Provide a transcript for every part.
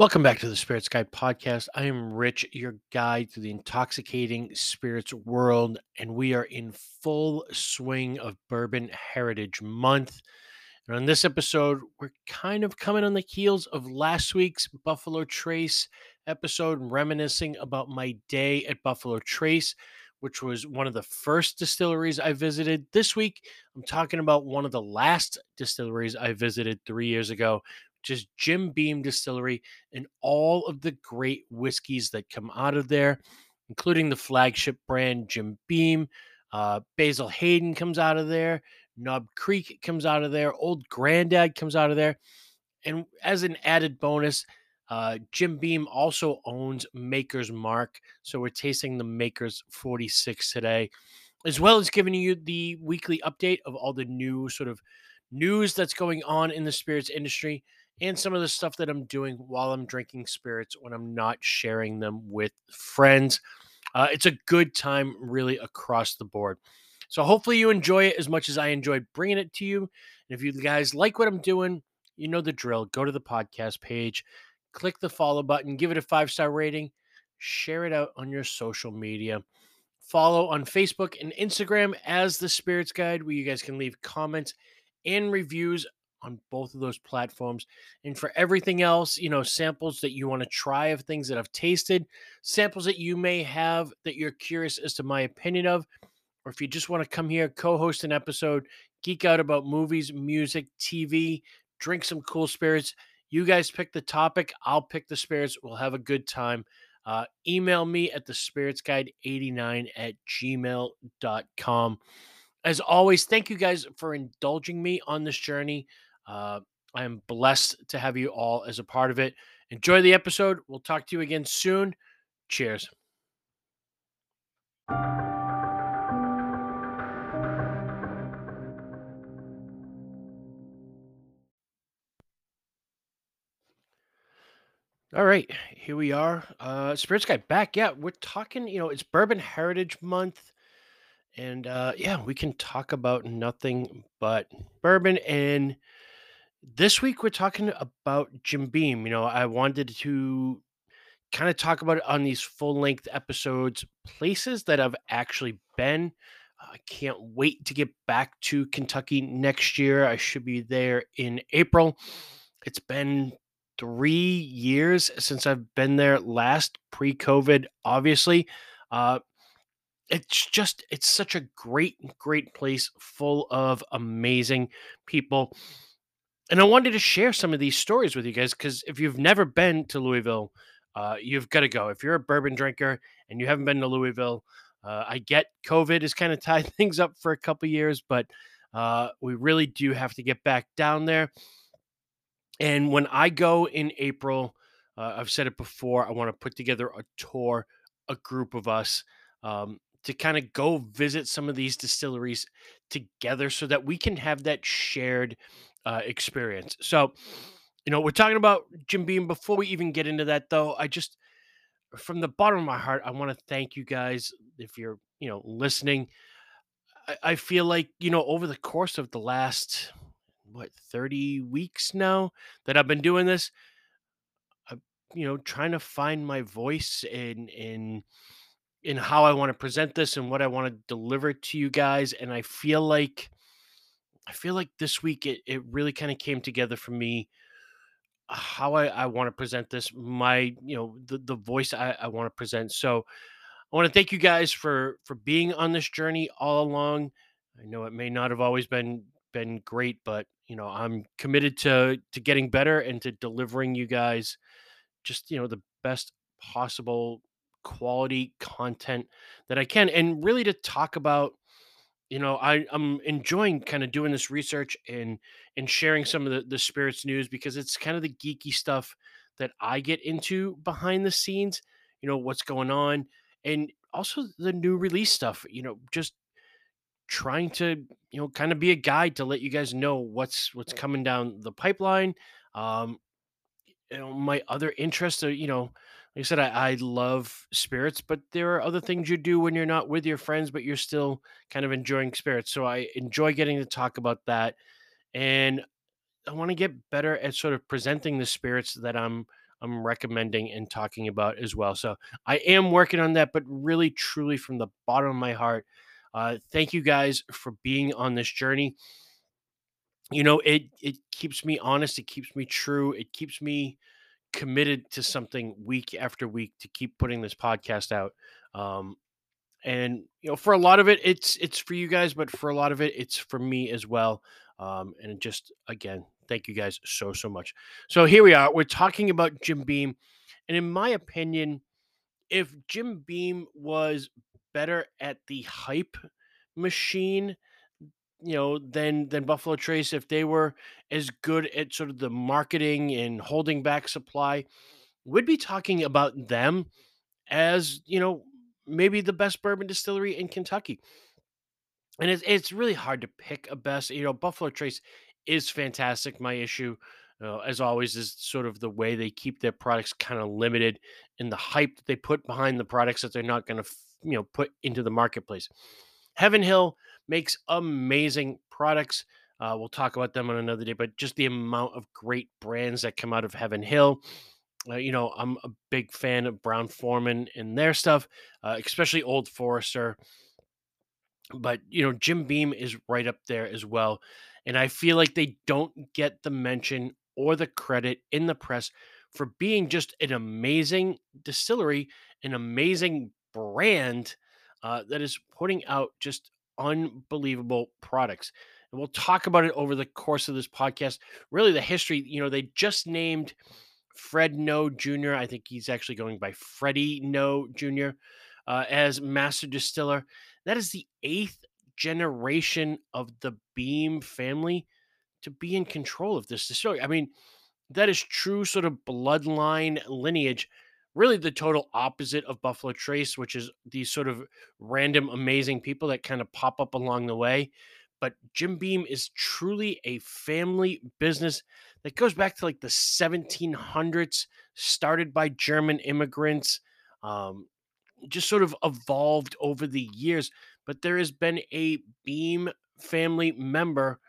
Welcome back to the Spirits Guide podcast. I am Rich, your guide through the intoxicating spirits world, and we are in full swing of Bourbon Heritage Month. And on this episode, we're kind of coming on the heels of last week's Buffalo Trace episode, reminiscing about my day at Buffalo Trace, which was one of the first distilleries I visited. This week, I'm talking about one of the last distilleries I visited three years ago, just Jim Beam Distillery and all of the great whiskeys that come out of there, including the flagship brand Jim Beam. Uh, Basil Hayden comes out of there. Knob Creek comes out of there. Old Grandad comes out of there. And as an added bonus, uh, Jim Beam also owns Maker's Mark. So we're tasting the Maker's 46 today, as well as giving you the weekly update of all the new sort of news that's going on in the spirits industry and some of the stuff that I'm doing while I'm drinking spirits when I'm not sharing them with friends. Uh, it's a good time, really, across the board. So hopefully you enjoy it as much as I enjoyed bringing it to you. And if you guys like what I'm doing, you know the drill. Go to the podcast page, click the follow button, give it a five star rating, share it out on your social media. Follow on Facebook and Instagram as the Spirits Guide, where you guys can leave comments and reviews on both of those platforms. And for everything else, you know, samples that you want to try of things that I've tasted, samples that you may have that you're curious as to my opinion of, or if you just want to come here, co host an episode, geek out about movies, music, TV, drink some cool spirits. You guys pick the topic, I'll pick the spirits. We'll have a good time. Uh, email me at the spirits guide 89 at gmail.com. As always, thank you guys for indulging me on this journey. Uh, I am blessed to have you all as a part of it. Enjoy the episode. We'll talk to you again soon. Cheers. All right, here we are. Uh Spirits Guide back. Yeah, we're talking, you know, it's Bourbon Heritage Month. And uh yeah, we can talk about nothing but bourbon and this week we're talking about Jim Beam. You know, I wanted to kind of talk about it on these full length episodes, places that I've actually been. I can't wait to get back to Kentucky next year. I should be there in April. It's been three years since I've been there last pre COVID, obviously. Uh, it's just, it's such a great, great place full of amazing people and I wanted to share some of these stories with you guys because if you've never been to Louisville, uh, you've got to go. If you're a bourbon drinker and you haven't been to Louisville, uh, I get COVID has kind of tied things up for a couple years, but uh, we really do have to get back down there. And when I go in April, uh, I've said it before, I want to put together a tour, a group of us. Um, to kind of go visit some of these distilleries together so that we can have that shared uh, experience. So, you know, we're talking about Jim Beam. Before we even get into that, though, I just, from the bottom of my heart, I want to thank you guys if you're, you know, listening. I, I feel like, you know, over the course of the last, what, 30 weeks now that I've been doing this, I'm, you know, trying to find my voice in, in, in how I want to present this and what I want to deliver to you guys. And I feel like, I feel like this week it, it really kind of came together for me uh, how I, I want to present this, my, you know, the, the voice I, I want to present. So I want to thank you guys for for being on this journey all along. I know it may not have always been been great, but you know, I'm committed to to getting better and to delivering you guys just, you know, the best possible quality content that I can and really to talk about you know I, i'm enjoying kind of doing this research and and sharing some of the, the spirits news because it's kind of the geeky stuff that i get into behind the scenes you know what's going on and also the new release stuff you know just trying to you know kind of be a guide to let you guys know what's what's coming down the pipeline um you know my other interests are you know like I said, I, I love spirits, but there are other things you do when you're not with your friends, but you're still kind of enjoying spirits. So I enjoy getting to talk about that. And I want to get better at sort of presenting the spirits that I'm I'm recommending and talking about as well. So I am working on that, but really, truly, from the bottom of my heart, uh, thank you guys for being on this journey. You know, it it keeps me honest, it keeps me true, it keeps me committed to something week after week to keep putting this podcast out. Um, and you know, for a lot of it, it's it's for you guys, but for a lot of it, it's for me as well. Um, and just again, thank you guys so so much. So here we are. We're talking about Jim Beam, and in my opinion, if Jim Beam was better at the hype machine you know, than than Buffalo Trace if they were as good at sort of the marketing and holding back supply. We'd be talking about them as, you know, maybe the best bourbon distillery in Kentucky. And it's it's really hard to pick a best. You know, Buffalo Trace is fantastic. My issue, uh, as always, is sort of the way they keep their products kind of limited and the hype that they put behind the products that they're not going to, you know, put into the marketplace. Heaven Hill makes amazing products. Uh, we'll talk about them on another day, but just the amount of great brands that come out of Heaven Hill. Uh, you know, I'm a big fan of Brown Forman and their stuff, uh, especially Old Forester. But, you know, Jim Beam is right up there as well. And I feel like they don't get the mention or the credit in the press for being just an amazing distillery, an amazing brand uh, that is putting out just unbelievable products. And we'll talk about it over the course of this podcast. Really, the history, you know, they just named Fred Noe Jr., I think he's actually going by Freddie Noe Jr., uh, as master distiller. That is the eighth generation of the Beam family to be in control of this distillery. I mean, that is true sort of bloodline lineage really the total opposite of Buffalo Trace, which is these sort of random amazing people that kind of pop up along the way. But Jim Beam is truly a family business that goes back to like the 1700s, started by German immigrants, um, just sort of evolved over the years. But there has been a Beam family member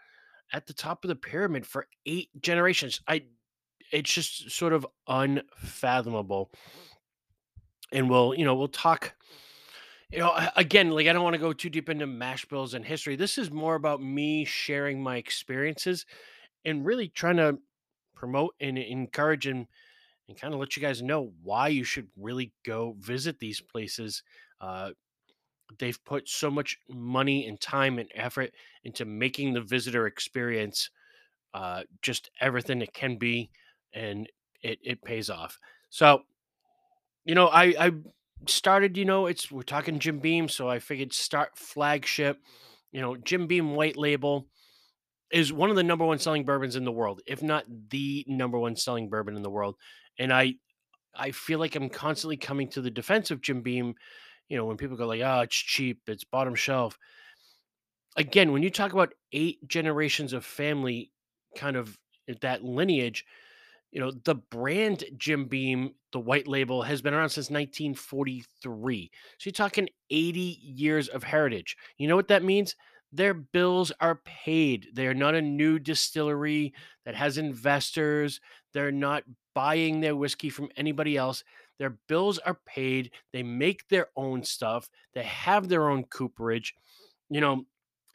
at the top of the pyramid for eight generations. I it's just sort of unfathomable. And we'll, you know, we'll talk. You know, again, like I don't want to go too deep into mash bills and history. This is more about me sharing my experiences and really trying to promote and encourage and and kind of let you guys know why you should really go visit these places. Uh, they've put so much money and time and effort into making the visitor experience uh, just everything it can be and it it pays off. So, you know, I I started, you know, it's we're talking Jim Beam, so I figured start flagship. You know, Jim Beam White Label is one of the number one selling bourbons in the world, if not the number one selling bourbon in the world. And I I feel like I'm constantly coming to the defense of Jim Beam. You know, when people go like, "Oh, it's cheap, it's bottom shelf." Again, when you talk about eight generations of family, kind of eh, that lineage, you know, the brand Jim Beam, the white label, has been around since 1943. So you're talking 80 years of heritage. You know what that means? Their bills are paid. They're not a new distillery that has investors. They're not buying their whiskey from anybody else. Their bills are paid. They make their own stuff. They have their own cooperage. You know,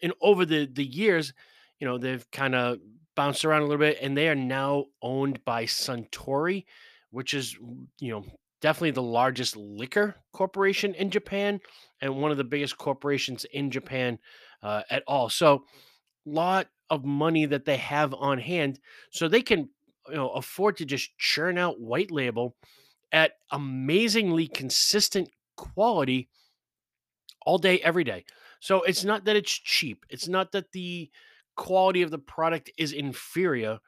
and over the the years, you know, they've kind of bounced around a little bit, and they are now owned by Suntory, which is you know definitely the largest liquor corporation in Japan and one of the biggest corporations in Japan uh, at all. So, lot of money that they have on hand, so they can you know afford to just churn out white label at amazingly consistent quality all day every day. So it's not that it's cheap. It's not that the quality of the product is inferior.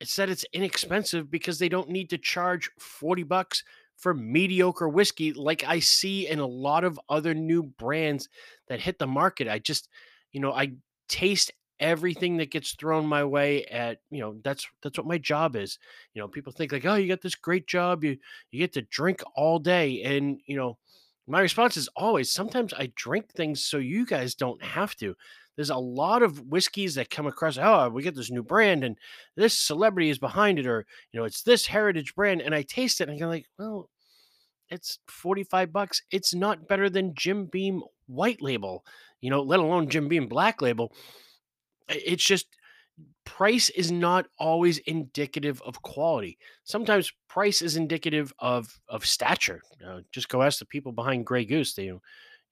It's that it's inexpensive because they don't need to charge 40 bucks for mediocre whiskey like I see in a lot of other new brands that hit the market. I just, you know, I taste everything that gets thrown my way at, you know, that's that's what my job is. You know, people think like, "Oh, you got this great job. You you get to drink all day." And, you know, my response is always sometimes I drink things so you guys don't have to. There's a lot of whiskeys that come across. Oh, we get this new brand, and this celebrity is behind it, or you know, it's this heritage brand, and I taste it, and I'm like, well, it's 45 bucks. It's not better than Jim Beam white label, you know, let alone Jim Beam black label. It's just price is not always indicative of quality. Sometimes price is indicative of of stature. Just go ask the people behind Grey Goose. They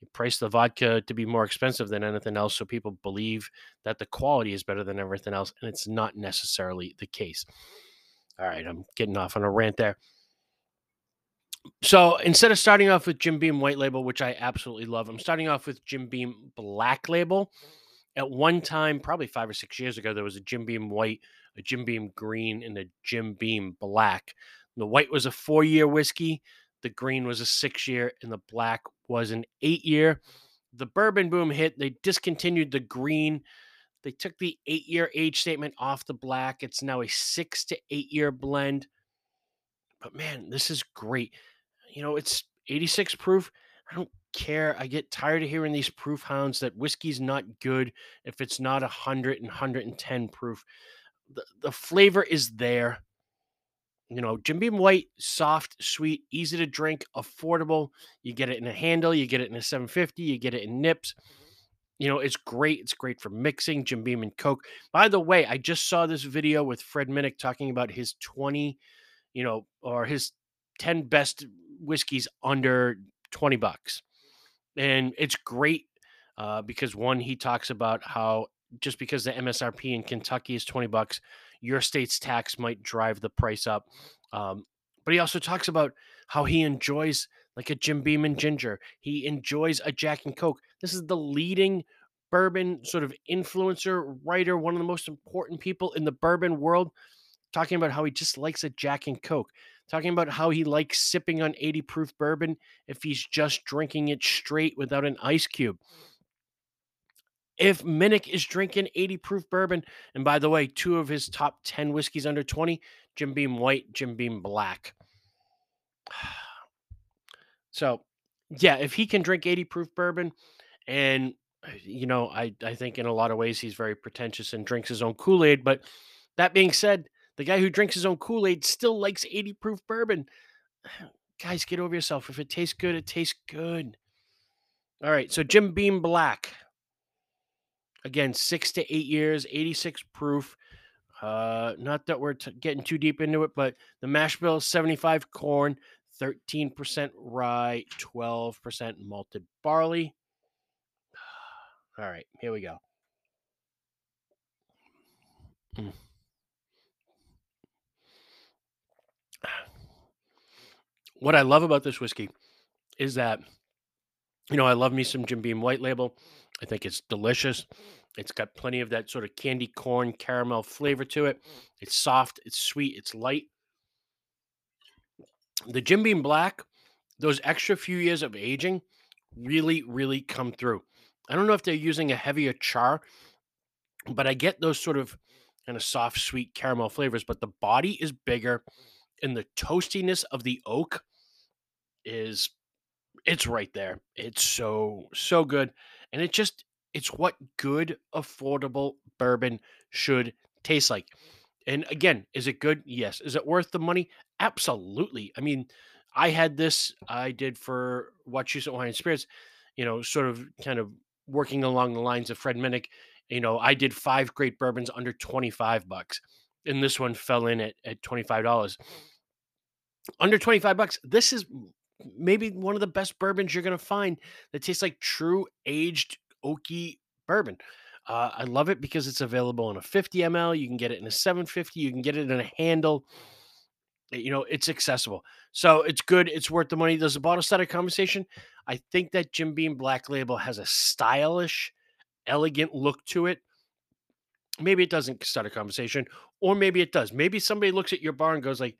you price the vodka to be more expensive than anything else, so people believe that the quality is better than everything else, and it's not necessarily the case. All right, I'm getting off on a rant there. So instead of starting off with Jim Beam White Label, which I absolutely love, I'm starting off with Jim Beam Black Label. At one time, probably five or six years ago, there was a Jim Beam White, a Jim Beam Green, and a Jim Beam Black. The white was a four year whiskey, the green was a six year, and the black was an eight year. The bourbon boom hit. They discontinued the green. They took the eight year age statement off the black. It's now a six to eight year blend. But man, this is great you know, it's 86 proof. I don't care. I get tired of hearing these proof hounds that whiskey's not good if it's not 100 and 110 proof. The, the flavor is there. You know, Jim Beam White, soft, sweet, easy to drink, affordable. You get it in a handle, you get it in a 750, you get it in nips. You know, it's great. It's great for mixing Jim Beam and Coke. By the way, I just saw this video with Fred Minnick talking about his 20, you know, or his 10 best whiskeys under 20 bucks. And it's great uh, because one, he talks about how just because the MSRP in Kentucky is 20 bucks, your state's tax might drive the price up. Um, but he also talks about how he enjoys like a Jim Beam and Ginger. He enjoys a Jack and Coke. This is the leading bourbon sort of influencer, writer, one of the most important people in the bourbon world, talking about how he just likes a Jack and Coke talking about how he likes sipping on 80 proof bourbon if he's just drinking it straight without an ice cube. If Minnick is drinking 80 proof bourbon, and by the way, two of his top 10 whiskeys under 20, Jim Beam White, Jim Beam Black. So, yeah, if he can drink 80 proof bourbon, and uh, you know, I, I think in a lot of ways he's very pretentious and drinks his own Kool Aid. But that being said, the guy who drinks his own Kool Aid still likes 80 proof bourbon. Guys, get over yourself. If it tastes good, it tastes good. All right, so Jim Beam Black. Again, six to eight years, 86 proof. Uh, not that we're t- getting too deep into it, but the mash bill 75 corn, 13% rye, 12% malted barley. All right, here we go. Mm. what I love about this whiskey is that, you know, I love me some Jim Beam White Label. I think it's delicious. It's got plenty of that sort of candy corn caramel flavor to it. It's soft, it's sweet, it's light. The Jim Beam Black, those extra few years of aging really, really come through. I don't know if they're using a heavier char, but I get those sort of kind of soft, sweet caramel flavors, but the body is bigger and the toastiness of the oak is it's right there. It's so so good and it just it's what good affordable bourbon should taste like. And again, is it good? Yes. Is it worth the money? Absolutely. I mean, I had this I did for Wachusett Wine and Spirits, you know, sort of kind of working along the lines of Fred Minnick. You know, I did five great bourbons under 25 bucks. And this one fell in at, at $25. Under 25 bucks. This is maybe one of the best bourbons you're going to find that tastes like true aged oaky bourbon. Uh, I love it because it's available in a 50 ml. You can get it in a 750. You can get it in a handle. You know, it's accessible. So it's good. It's worth the money. Does the bottle start a conversation? I think that Jim Beam Black Label has a stylish, elegant look to it. Maybe it doesn't start a conversation, or maybe it does. Maybe somebody looks at your bar and goes like,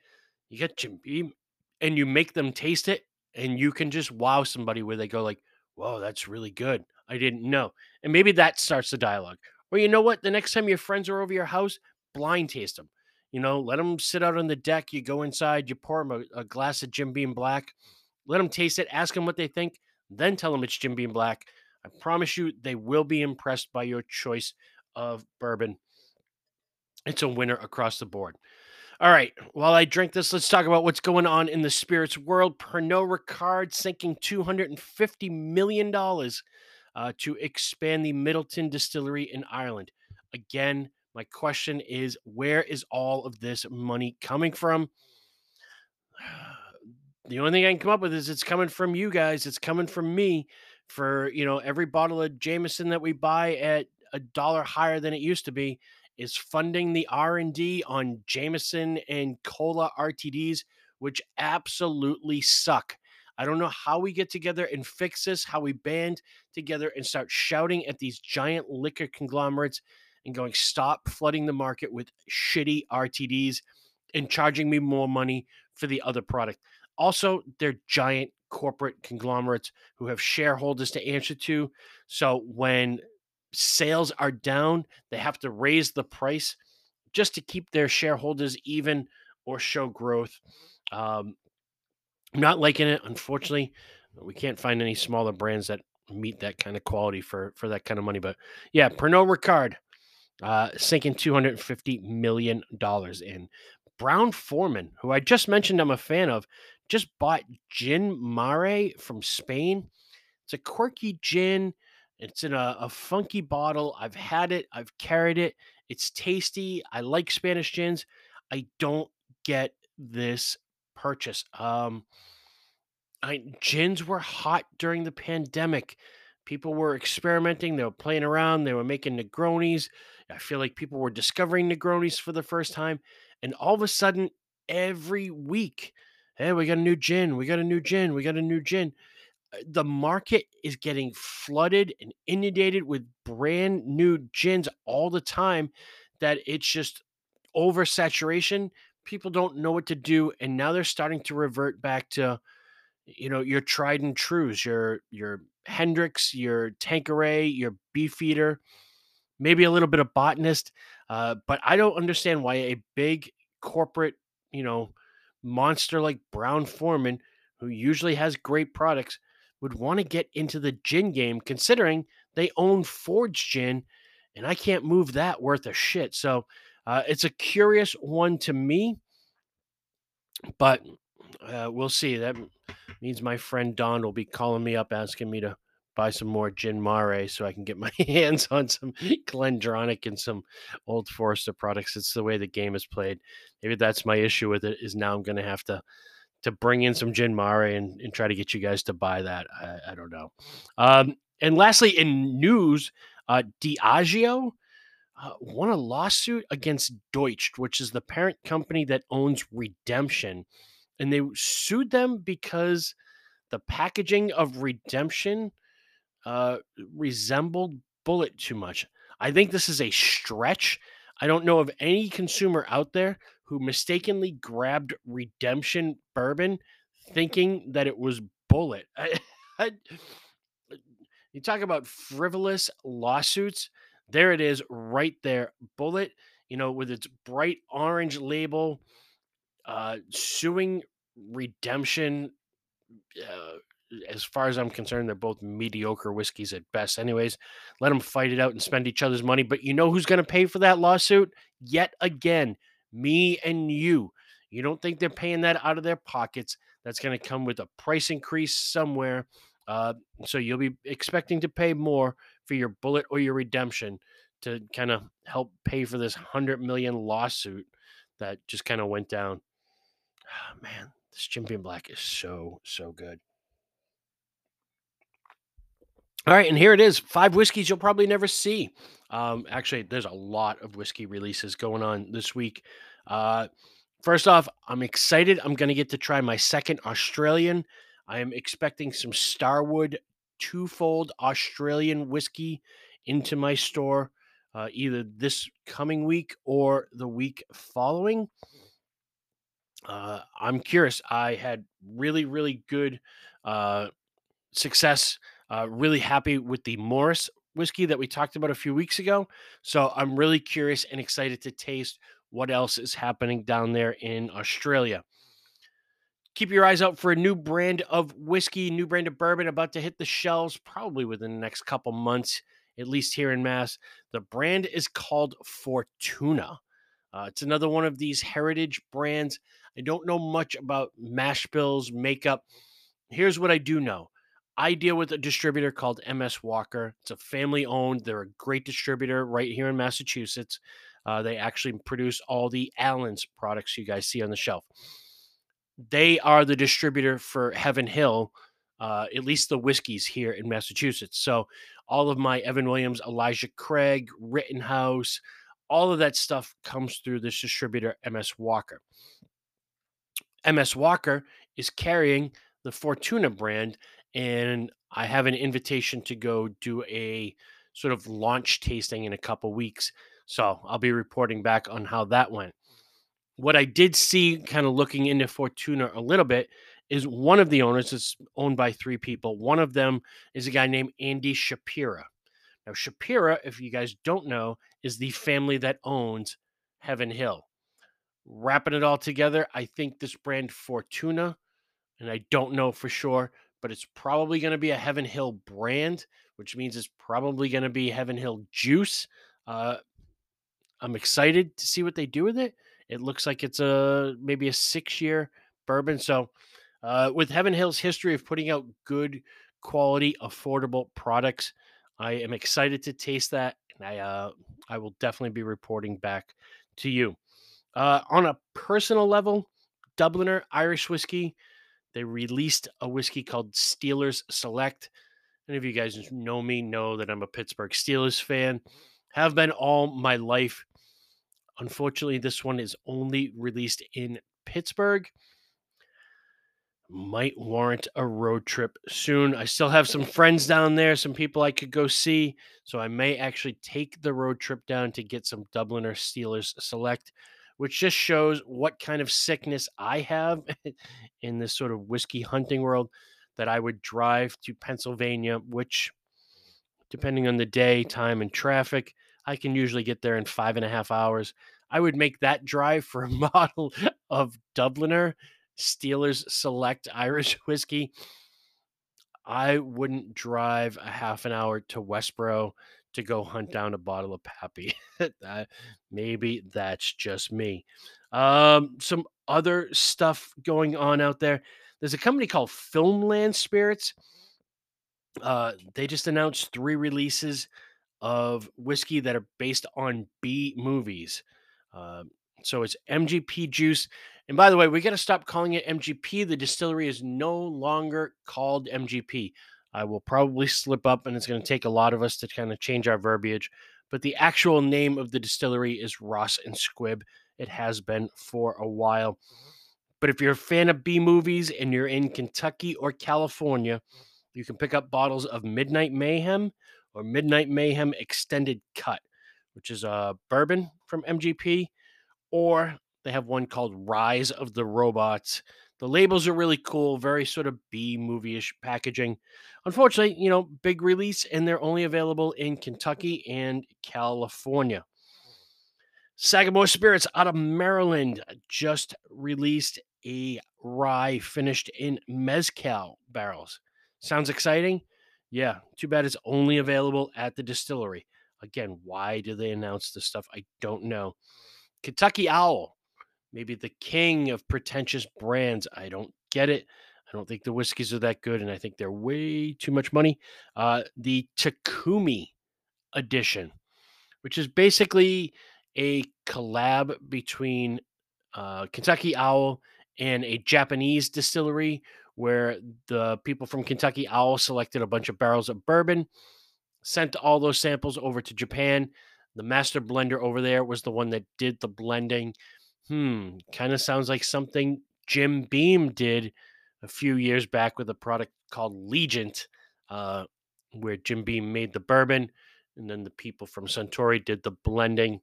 "You got Jim Beam," and you make them taste it, and you can just wow somebody where they go like, "Whoa, that's really good. I didn't know." And maybe that starts the dialogue. Or you know what? The next time your friends are over your house, blind taste them. You know, let them sit out on the deck. You go inside, you pour them a, a glass of Jim Beam Black, let them taste it, ask them what they think, then tell them it's Jim Beam Black. I promise you, they will be impressed by your choice of bourbon. It's a winner across the board. All right. While I drink this, let's talk about what's going on in the spirits world. Pernod Ricard sinking $250 million uh, to expand the Midleton distillery in Ireland. Again, my question is where is all of this money coming from? The only thing I can come up with is it's coming from you guys. It's coming from me for, you know, every bottle of Jameson that we buy at a dollar higher than it used to be is funding the R&D on Jameson and Cola RTDs, which absolutely suck. I don't know how we get together and fix this, how we band together and start shouting at these giant liquor conglomerates and going, stop flooding the market with shitty RTDs and charging me more money for the other product. Also, they're giant corporate conglomerates who have shareholders to answer to. So when sales are down, they have to raise the price just to keep their shareholders even or show growth. Um, I'm not liking it, unfortunately. We can't find any smaller brands that meet that kind of quality for for that kind of money. But yeah, Pernod Ricard uh, sinking 250 million dollars in. Brown Forman, who I just mentioned, I'm a fan of, just bought Gin Mare from Spain. It's a quirky gin. It's in a, a funky bottle. I've had it. I've carried it. It's tasty. I like Spanish gins. I don't get this purchase. Um, I, gins were hot during the pandemic. People were experimenting. They were playing around. They were making Negronis. I feel like people were discovering Negronis for the first time. And all of a sudden, every week, hey, we got a new gin. We got a new gin. We got a new gin. The market is getting flooded and inundated with brand new gins all the time that it's just oversaturation. People don't know what to do. And now they're starting to revert back to, you know, your tried and trues, your your Hendrick's your Tanqueray, your Beefeater, maybe a little bit of botanist. Uh, but I don't understand why a big corporate, you know, monster like Brown Forman, who usually has great products, would want to get into the gin game, considering they own Fords Gin, and I can't move that worth a shit. So uh, it's a curious one to me, but uh, we'll see. That means my friend Don will be calling me up asking me to buy some more Gin Mare so I can get my hands on some Glendronach and some Old Forester products. It's the way the game is played. Maybe that's my issue with it. Is now I'm going to have to to bring in some Gin Mare and, and try to get you guys to buy that. I, I don't know. Um, and lastly, in news, uh, Diageo uh, won a lawsuit against Deutsch, which is the parent company that owns Redemption. And they sued them because the packaging of Redemption uh, resembled Bulleit too much. I think this is a stretch. I don't know of any consumer out there who mistakenly grabbed Redemption bourbon thinking that it was Bulleit. I, I, you talk about frivolous lawsuits. There it is, right there. Bulleit, you know, with its bright orange label, uh, suing Redemption. Uh, as far as I'm concerned, they're both mediocre whiskeys at best. Anyways, let them fight it out and spend each other's money. But you know who's going to pay for that lawsuit? Yet again, me and you. You don't think they're paying that out of their pockets. That's going to come with a price increase somewhere. Uh, so you'll be expecting to pay more for your Bulleit or your redemption to kind of help pay for this 100 million lawsuit that just kind of went down. Oh, man, this Jim Black is so, so good. All right, and here it is five whiskeys you'll probably never see. Um, actually, there's a lot of whiskey releases going on this week. Uh, first off, I'm excited. I'm going to get to try my second Australian. I am expecting some Starward twofold Australian whiskey into my store uh, either this coming week or the week following. Uh, I'm curious. I had really, really good uh, success uh, really happy with the Morris whiskey that we talked about a few weeks ago. So I'm really curious and excited to taste what else is happening down there in Australia. keep your eyes out for a new brand of whiskey, new brand of bourbon about to hit the shelves probably within the next couple months, at least here in Mass. The brand is called Fortuna. Uh, it's another one of these heritage brands. I don't know much about mash bills, makeup. Here's what I do know. I deal with a distributor called MS Walker. It's a family owned. They're a great distributor right here in Massachusetts. Uh, they actually produce all the Allen's products you guys see on the shelf. They are the distributor for Heaven Hill, uh, at least the whiskeys here in Massachusetts. So all of my Evan Williams, Elijah Craig, Rittenhouse, all of that stuff comes through this distributor, MS Walker. MS Walker is carrying the Fortuna brand, and I have an invitation to go do a sort of launch tasting in a couple weeks. So I'll be reporting back on how that went. What I did see, kind of looking into Fortuna a little bit, is one of the owners is owned by three people. One of them is a guy named Andy Shapira. Now, Shapira, if you guys don't know, is the family that owns Heaven Hill. Wrapping it all together, I think this brand Fortuna, and I don't know for sure, but it's probably going to be a Heaven Hill brand, which means it's probably going to be Heaven Hill juice. Uh, I'm excited to see what they do with it. It looks like it's a maybe a six year bourbon. So, uh, with Heaven Hill's history of putting out good quality, affordable products, I am excited to taste that, and I uh, I will definitely be reporting back to you. Uh, on a personal level, Dubliner Irish whiskey, they released a whiskey called Steelers Select. Any of you guys who know me know that I'm a Pittsburgh Steelers fan. Have been all my life. Unfortunately, this one is only released in Pittsburgh. Might warrant a road trip soon. I still have some friends down there, some people I could go see. So I may actually take the road trip down to get some Dubliner Steelers Select which just shows what kind of sickness I have in this sort of whiskey hunting world that I would drive to Pennsylvania, which, depending on the day, time, and traffic, I can usually get there in five and a half hours. I would make that drive for a bottle of Dubliner Steelers Select Irish whiskey. I wouldn't drive a half an hour to Westboro to go hunt down a bottle of Pappy. that, maybe that's just me. Um, some other stuff going on out there. There's a company called Filmland Spirits. Uh, they just announced three releases of whiskey that are based on B movies. Uh, so it's MGP juice. And by the way, we got to stop calling it MGP. The distillery is no longer called MGP. I will probably slip up, and it's going to take a lot of us to kind of change our verbiage. But the actual name of the distillery is Ross and Squibb. It has been for a while. Mm-hmm. But if you're a fan of B movies and you're in Kentucky or California, you can pick up bottles of Midnight Mayhem or Midnight Mayhem Extended Cut, which is a bourbon from MGP, or they have one called Rise of the Robots. The labels are really cool, very sort of B movie ish packaging. Unfortunately, you know, big release, and they're only available in Kentucky and California. Sagamore Spirits out of Maryland uh, just released a rye finished in Mezcal barrels. Sounds exciting? Yeah, too bad it's only available at the distillery. Again, why do they announce this stuff? I don't know. Kentucky Owl maybe the king of pretentious brands. I don't get it. I don't think the whiskeys are that good, and I think they're way too much money. Uh, the Takumi edition, which is basically a collab between uh, Kentucky Owl and a Japanese distillery, where the people from Kentucky Owl selected a bunch of barrels of bourbon, sent all those samples over to Japan. The master blender over there was the one that did the blending Hmm, kind of sounds like something Jim Beam did a few years back with a product called Legent, uh, where Jim Beam made the bourbon, and then the people from Suntory did the blending.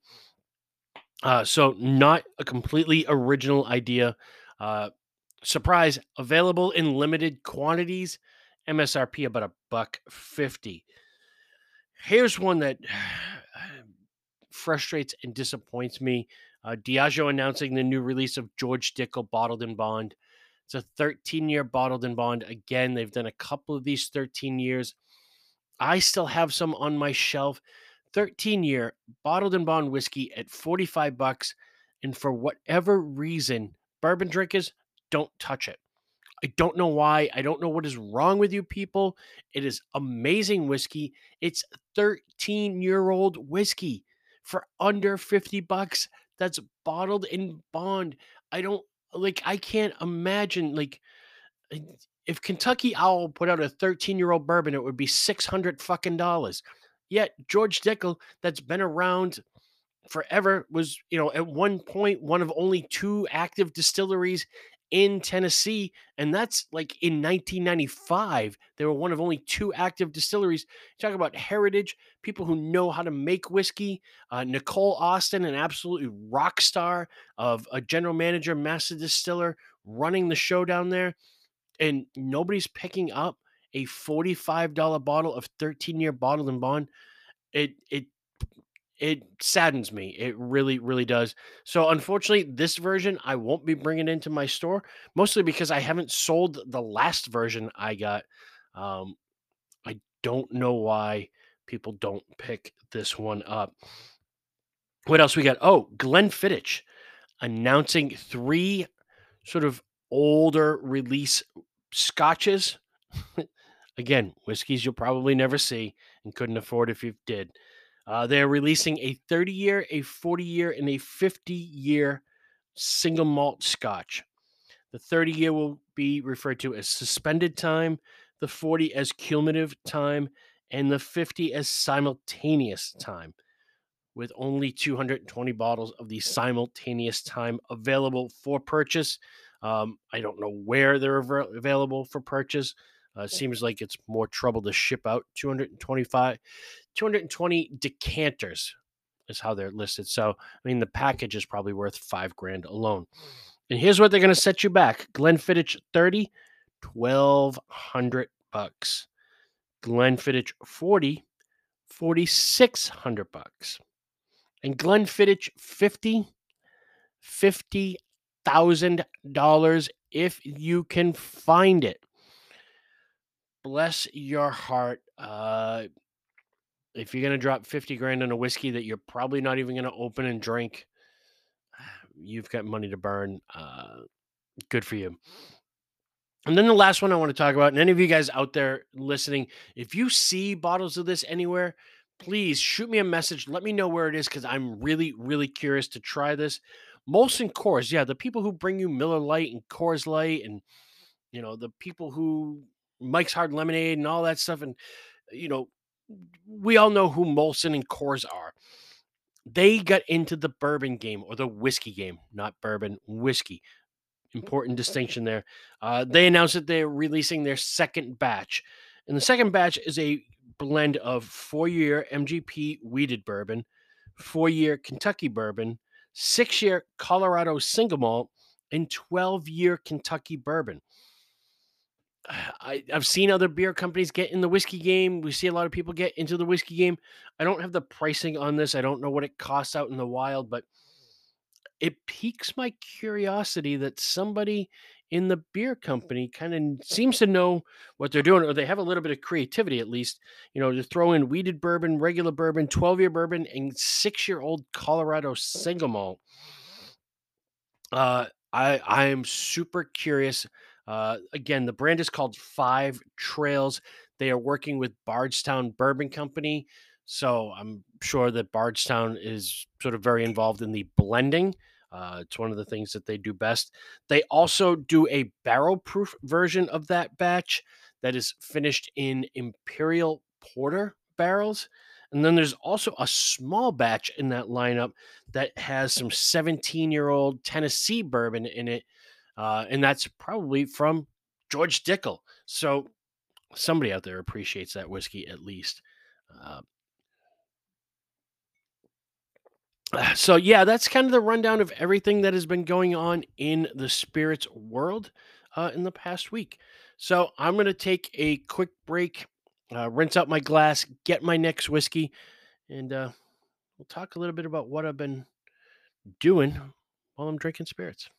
Uh, so not a completely original idea. Uh, surprise, available in limited quantities. MSRP about a buck fifty. Here's one that frustrates and disappoints me. Uh, Diageo announcing the new release of George Dickel Bottled in Bond. It's a 13 year bottled in bond. Again, they've done a couple of these 13 years. I still have some on my shelf. 13 year bottled in bond whiskey at 45 bucks. And for whatever reason, bourbon drinkers don't touch it. I don't know why. I don't know what is wrong with you people. It is amazing whiskey. It's 13 year old whiskey for under 50 bucks. That's bottled in bond. I don't like, I can't imagine, like, if Kentucky Owl put out a 13 year old bourbon, it would be 600 fucking dollars. Yet George Dickel, that's been around forever, was, you know, at one point one of only two active distilleries in Tennessee. And that's like in 1995. They were one of only two active distilleries. Talk about heritage, people who know how to make whiskey. Uh, Nicole Austin, an absolutely rock star of a general manager, master distiller, running the show down there. And nobody's picking up a $45 bottle of 13 year bottled in bond. It, it, it saddens me. It really, really does. So, unfortunately, this version I won't be bringing into my store, mostly because I haven't sold the last version I got. Um, I don't know why people don't pick this one up. What else we got? Oh, Glenfiddich announcing three sort of older release scotches. Again, whiskeys you'll probably never see and couldn't afford if you did. Uh, they're releasing a 30 year, a 40 year, and a 50 year single malt scotch. The 30 year will be referred to as suspended time, the 40 as cumulative time, and the 50 as simultaneous time, with only 220 bottles of the simultaneous time available for purchase. Um, I don't know where they're av- available for purchase. Uh, seems like it's more trouble to ship out 225, 220 decanters is how they're listed. So, I mean, the package is probably worth five grand alone. And here's what they're going to set you back Glenfiddich 30, 1200 bucks. Glenfiddich 40, 4600 bucks. And Glenfiddich 50, $50,000 if you can find it bless your heart. Uh, if you're gonna drop 50 grand on a whiskey that you're probably not even gonna open and drink, you've got money to burn. Uh, good for you. And then the last one I want to talk about, and any of you guys out there listening, if you see bottles of this anywhere, please shoot me a message. Let me know where it is because I'm really, really curious to try this. Molson Coors, yeah, the people who bring you Miller Lite and Coors Light, and you know the people who Mike's Hard Lemonade and all that stuff. And, you know, we all know who Molson and Coors are. They got into the bourbon game or the whiskey game, not bourbon, whiskey. Important distinction there. Uh, they announced that they're releasing their second batch. And the second batch is a blend of four year MGP wheated bourbon, four year Kentucky bourbon, six year Colorado single malt, and 12 year Kentucky bourbon. I, I've seen other beer companies get in the whiskey game. We see a lot of people get into the whiskey game. I don't have the pricing on this. I don't know what it costs out in the wild, but it piques my curiosity that somebody in the beer company kind of seems to know what they're doing, or they have a little bit of creativity at least, you know, to throw in wheated bourbon, regular bourbon, 12 year bourbon, and six year old Colorado single malt. Uh, I I am super curious uh, again, the brand is called Five Trails. They are working with Bardstown Bourbon Company. So I'm sure that Bardstown is sort of very involved in the blending. Uh, it's one of the things that they do best. They also do a barrel proof version of that batch that is finished in Imperial Porter barrels. And then there's also a small batch in that lineup that has some 17 year old Tennessee bourbon in it uh, and that's probably from George Dickel. So somebody out there appreciates that whiskey at least. Uh, so yeah, that's kind of the rundown of everything that has been going on in the spirits world uh, in the past week. So I'm going to take a quick break, uh, rinse out my glass, get my next whiskey, and uh, we'll talk a little bit about what I've been doing while I'm drinking spirits.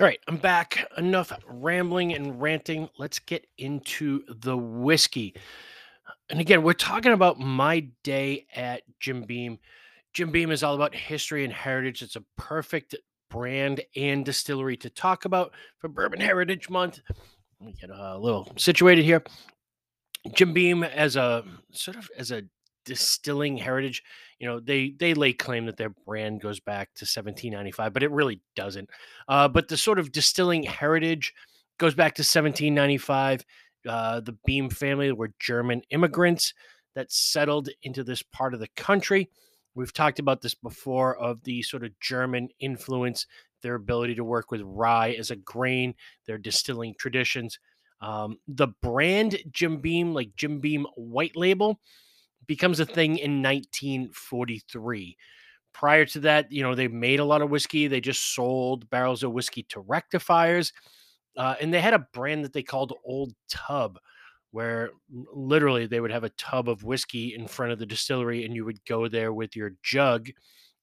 All right, I'm back. Enough rambling and ranting. Let's get into the whiskey. And again, we're talking about my day at Jim Beam. Jim Beam is all about history and heritage. It's a perfect brand and distillery to talk about for Bourbon Heritage Month. Let me get uh, a little situated here. Jim Beam as a sort of as a distilling heritage, you know, they they lay claim that their brand goes back to 1795, but it really doesn't. Uh, but the sort of distilling heritage goes back to 1795. Uh, the Beam family were German immigrants that settled into this part of the country. We've talked about this before of the sort of German influence, their ability to work with rye as a grain, their distilling traditions. Um, the brand Jim Beam, like Jim Beam White Label, becomes a thing in 1943. Prior to that, you know, they made a lot of whiskey. They just sold barrels of whiskey to rectifiers. Uh, and they had a brand that they called Old Tub, where literally they would have a tub of whiskey in front of the distillery and you would go there with your jug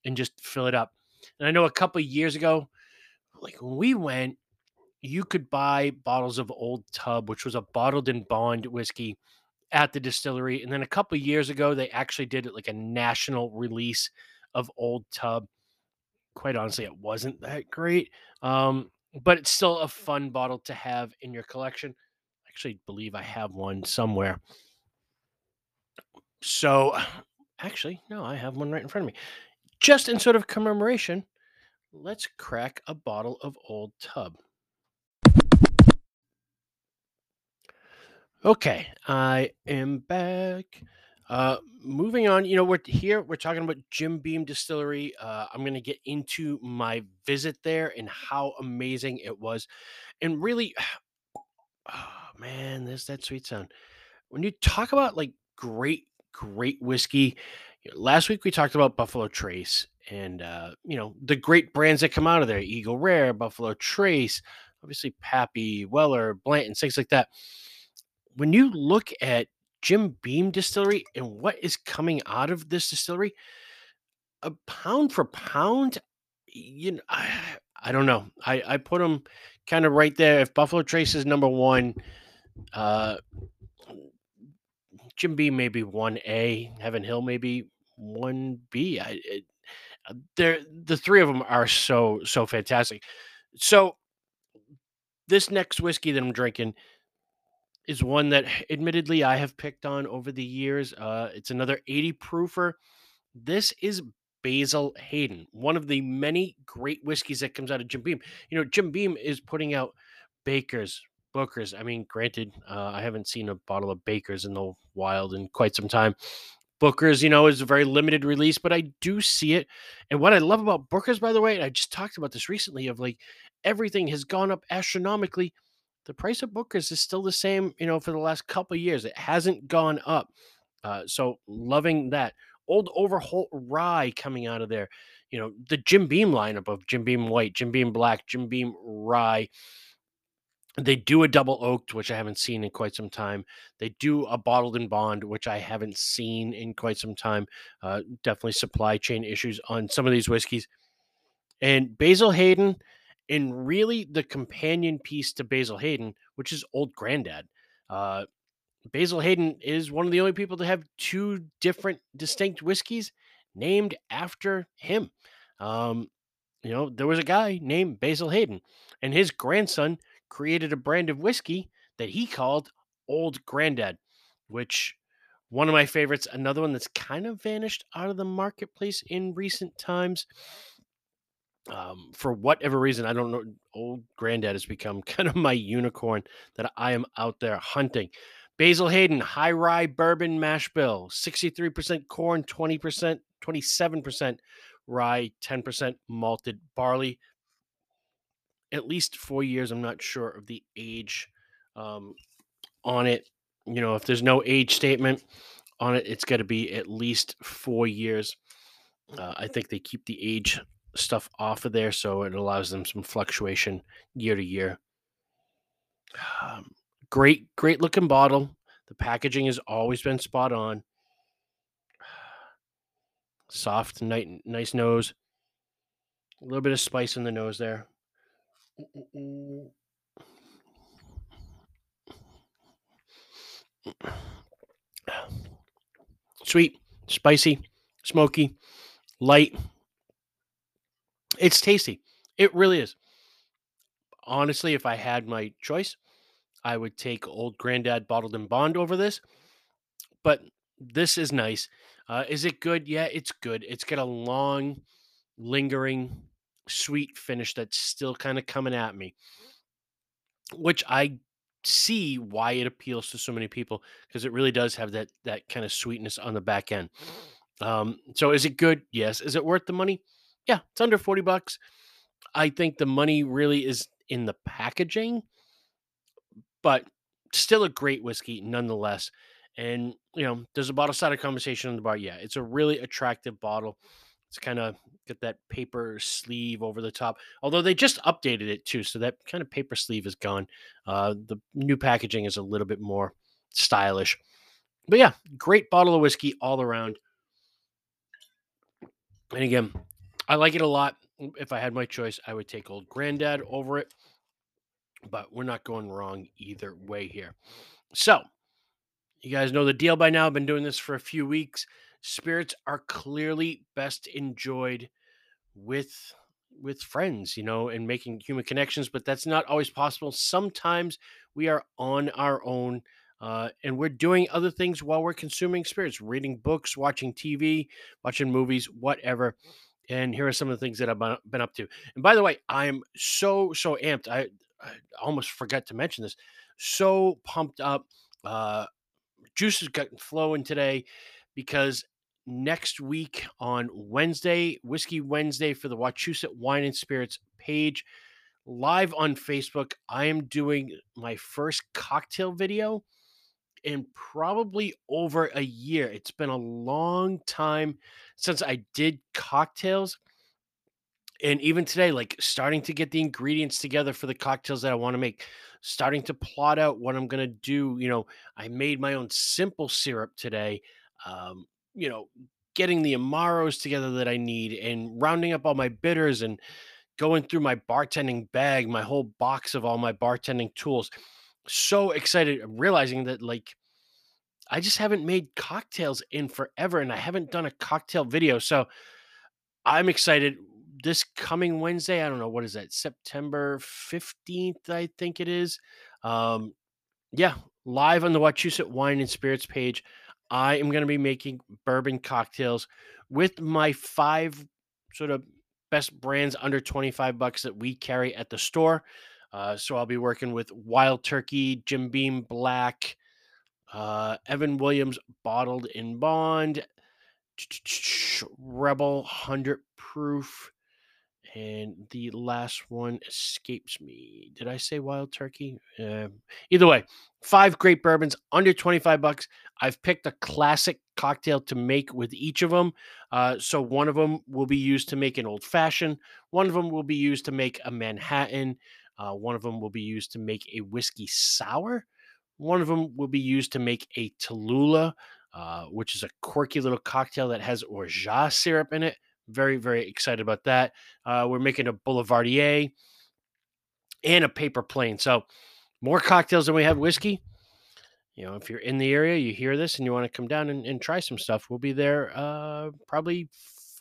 and just fill it up. And I know a couple years ago, like when we went, you could buy bottles of Old Tub, which was a bottled and bond whiskey at the distillery. And then a couple years ago, they actually did it like a national release of Old Tub. Quite honestly, it wasn't that great, um, but it's still a fun bottle to have in your collection. I actually believe I have one somewhere. So, actually, no, I have one right in front of me. Just in sort of commemoration, let's crack a bottle of Old Tub. Okay, I am back. Uh, moving on, you know, we're here, we're talking about Jim Beam Distillery. Uh, I'm going to get into my visit there and how amazing it was. And really, oh man, there's that sweet sound. When you talk about like great, great whiskey, you know, last week we talked about Buffalo Trace and, uh, you know, the great brands that come out of there Eagle Rare, Buffalo Trace, obviously Pappy, Weller, Blanton, things like that when you look at Jim Beam Distillery and what is coming out of this distillery, a pound for pound, you know, I, I don't know. I, I put them kind of right there. If Buffalo Trace is number one, uh, Jim Beam maybe one A, Heaven Hill maybe one B. I, it, uh, the three of them are so so fantastic. So this next whiskey that I'm drinking is one that admittedly I have picked on over the years. Uh, it's another 80 proofer. This is Basil Hayden, one of the many great whiskeys that comes out of Jim Beam. You know, Jim Beam is putting out Bakers, Booker's. I mean, granted, uh, I haven't seen a bottle of Bakers in the wild in quite some time. Booker's, you know, is a very limited release, but I do see it. And what I love about Booker's, by the way, and I just talked about this recently, of like everything has gone up astronomically the price of Booker's is still the same, you know, for the last couple years. It hasn't gone up. Uh, so loving that. Old Overholt Rye coming out of there. You know, the Jim Beam lineup of Jim Beam White, Jim Beam Black, Jim Beam Rye. They do a double oaked, which I haven't seen in quite some time. They do a bottled and bond, which I haven't seen in quite some time. Uh, definitely supply chain issues on some of these whiskeys. And Basil Hayden, and really the companion piece to Basil Hayden, which is Old Grandad. Uh, Basil Hayden is one of the only people to have two different distinct whiskeys named after him. Um, you know, there was a guy named Basil Hayden, and his grandson created a brand of whiskey that he called Old Grandad, which one of my favorites, another one that's kind of vanished out of the marketplace in recent times um, for whatever reason, I don't know. Old granddad has become kind of my unicorn that I am out there hunting. Basil Hayden, high rye bourbon mash bill, 63% corn, 20%, 27% rye, 10% malted barley. At least four years. I'm not sure of the age um, on it. You know, if there's no age statement on it, it's got to be at least four years. Uh, I think they keep the age stuff off of there, so it allows them some fluctuation year to year. Um, great, great looking bottle. The packaging has always been spot on. Soft, nice, nice nose. A little bit of spice in the nose there. Sweet, spicy, smoky, light. It's tasty. It really is. Honestly, if I had my choice, I would take Old Grandad Bottled and Bond over this, but this is nice. Uh, is it good? Yeah, it's good. It's got a long, lingering, sweet finish that's still kind of coming at me, which I see why it appeals to so many people because it really does have that that kind of sweetness on the back end. Um, so is it good? Yes. Is it worth the money? Yeah, it's under 40 bucks. I think the money really is in the packaging, but still a great whiskey nonetheless. And you know, there's a bottle side conversation on the bar. Yeah, it's a really attractive bottle. It's kind of got that paper sleeve over the top. Although they just updated it too, so that kind of paper sleeve is gone. Uh, the new packaging is a little bit more stylish. But yeah, great bottle of whiskey all around. And again, I like it a lot. If I had my choice, I would take Old Granddad over it. But we're not going wrong either way here. So, you guys know the deal by now. I've been doing this for a few weeks. Spirits are clearly best enjoyed with with friends, you know, and making human connections, but that's not always possible. Sometimes we are on our own uh, and we're doing other things while we're consuming spirits, reading books, watching TV, watching movies, whatever. And here are some of the things that I've been up to. And by the way, I'm so, so amped. I, I almost forgot to mention this. So pumped up. Uh, juice is getting flowing today because next week on Wednesday, Whiskey Wednesday for the Wachusett Wine and Spirits page live on Facebook. I am doing my first cocktail video in probably over a year. It's been a long time since I did cocktails. And even today, like starting to get the ingredients together for the cocktails that I want to make, starting to plot out what I'm going to do. You know, I made my own simple syrup today. Um, you know, getting the amaros together that I need and rounding up all my bitters and going through my bartending bag, my whole box of all my bartending tools. So excited, realizing that like I just haven't made cocktails in forever and I haven't done a cocktail video. So I'm excited. This coming Wednesday, I don't know what is that, September 15th, I think it is. Um, yeah, live on the Wachusett Wine and Spirits page. I am going to be making bourbon cocktails with my five sort of best brands under 25 bucks that we carry at the store. Uh, so I'll be working with Wild Turkey, Jim Beam Black, uh, Evan Williams Bottled in Bond, Rebel 100 Proof, and the last one escapes me. Did I say wild turkey? Uh, either way, five great bourbons under 25 bucks. I've picked a classic cocktail to make with each of them. Uh, so one of them will be used to make an old fashioned, one of them will be used to make a Manhattan, uh, one of them will be used to make a whiskey sour, one of them will be used to make a Tallulah. Uh, which is a quirky little cocktail that has orgeat syrup in it. Very, very excited about that. Uh, we're making a Boulevardier and a paper plane. So more cocktails than we have whiskey. You know, if you're in the area, you hear this and you want to come down and, and try some stuff, we'll be there uh, probably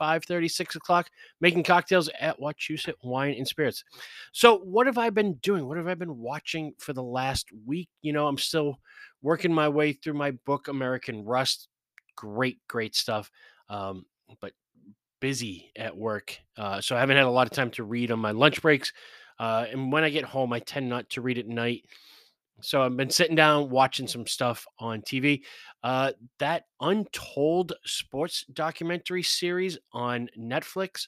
5 30, 6 o'clock, making cocktails at Wachusett Wine and Spirits. So, what have I been doing? What have I been watching for the last week? You know, I'm still working my way through my book, American Rust. Great, great stuff. Um, but busy at work. Uh, so I haven't had a lot of time to read on my lunch breaks. Uh, and when I get home, I tend not to read at night. So I've been sitting down watching some stuff on TV. Uh, that Untold sports documentary series on Netflix.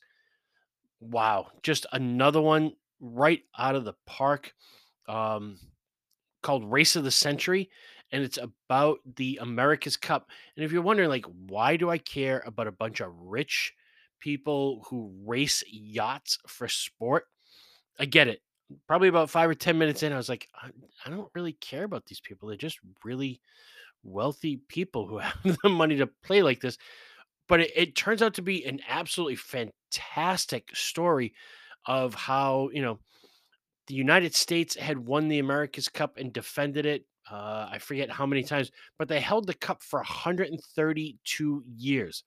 Wow, just another one right out of the park um, called Race of the Century and it's about the America's Cup. And if you're wondering, like, why do I care about a bunch of rich people who race yachts for sport. I get it. Probably about five or 10 minutes in, I was like, I, I don't really care about these people. They're just really wealthy people who have the money to play like this. But it, it turns out to be an absolutely fantastic story of how, you know, The United States had won the America's Cup and defended it. Uh, I forget how many times, but they held the cup for 132 years.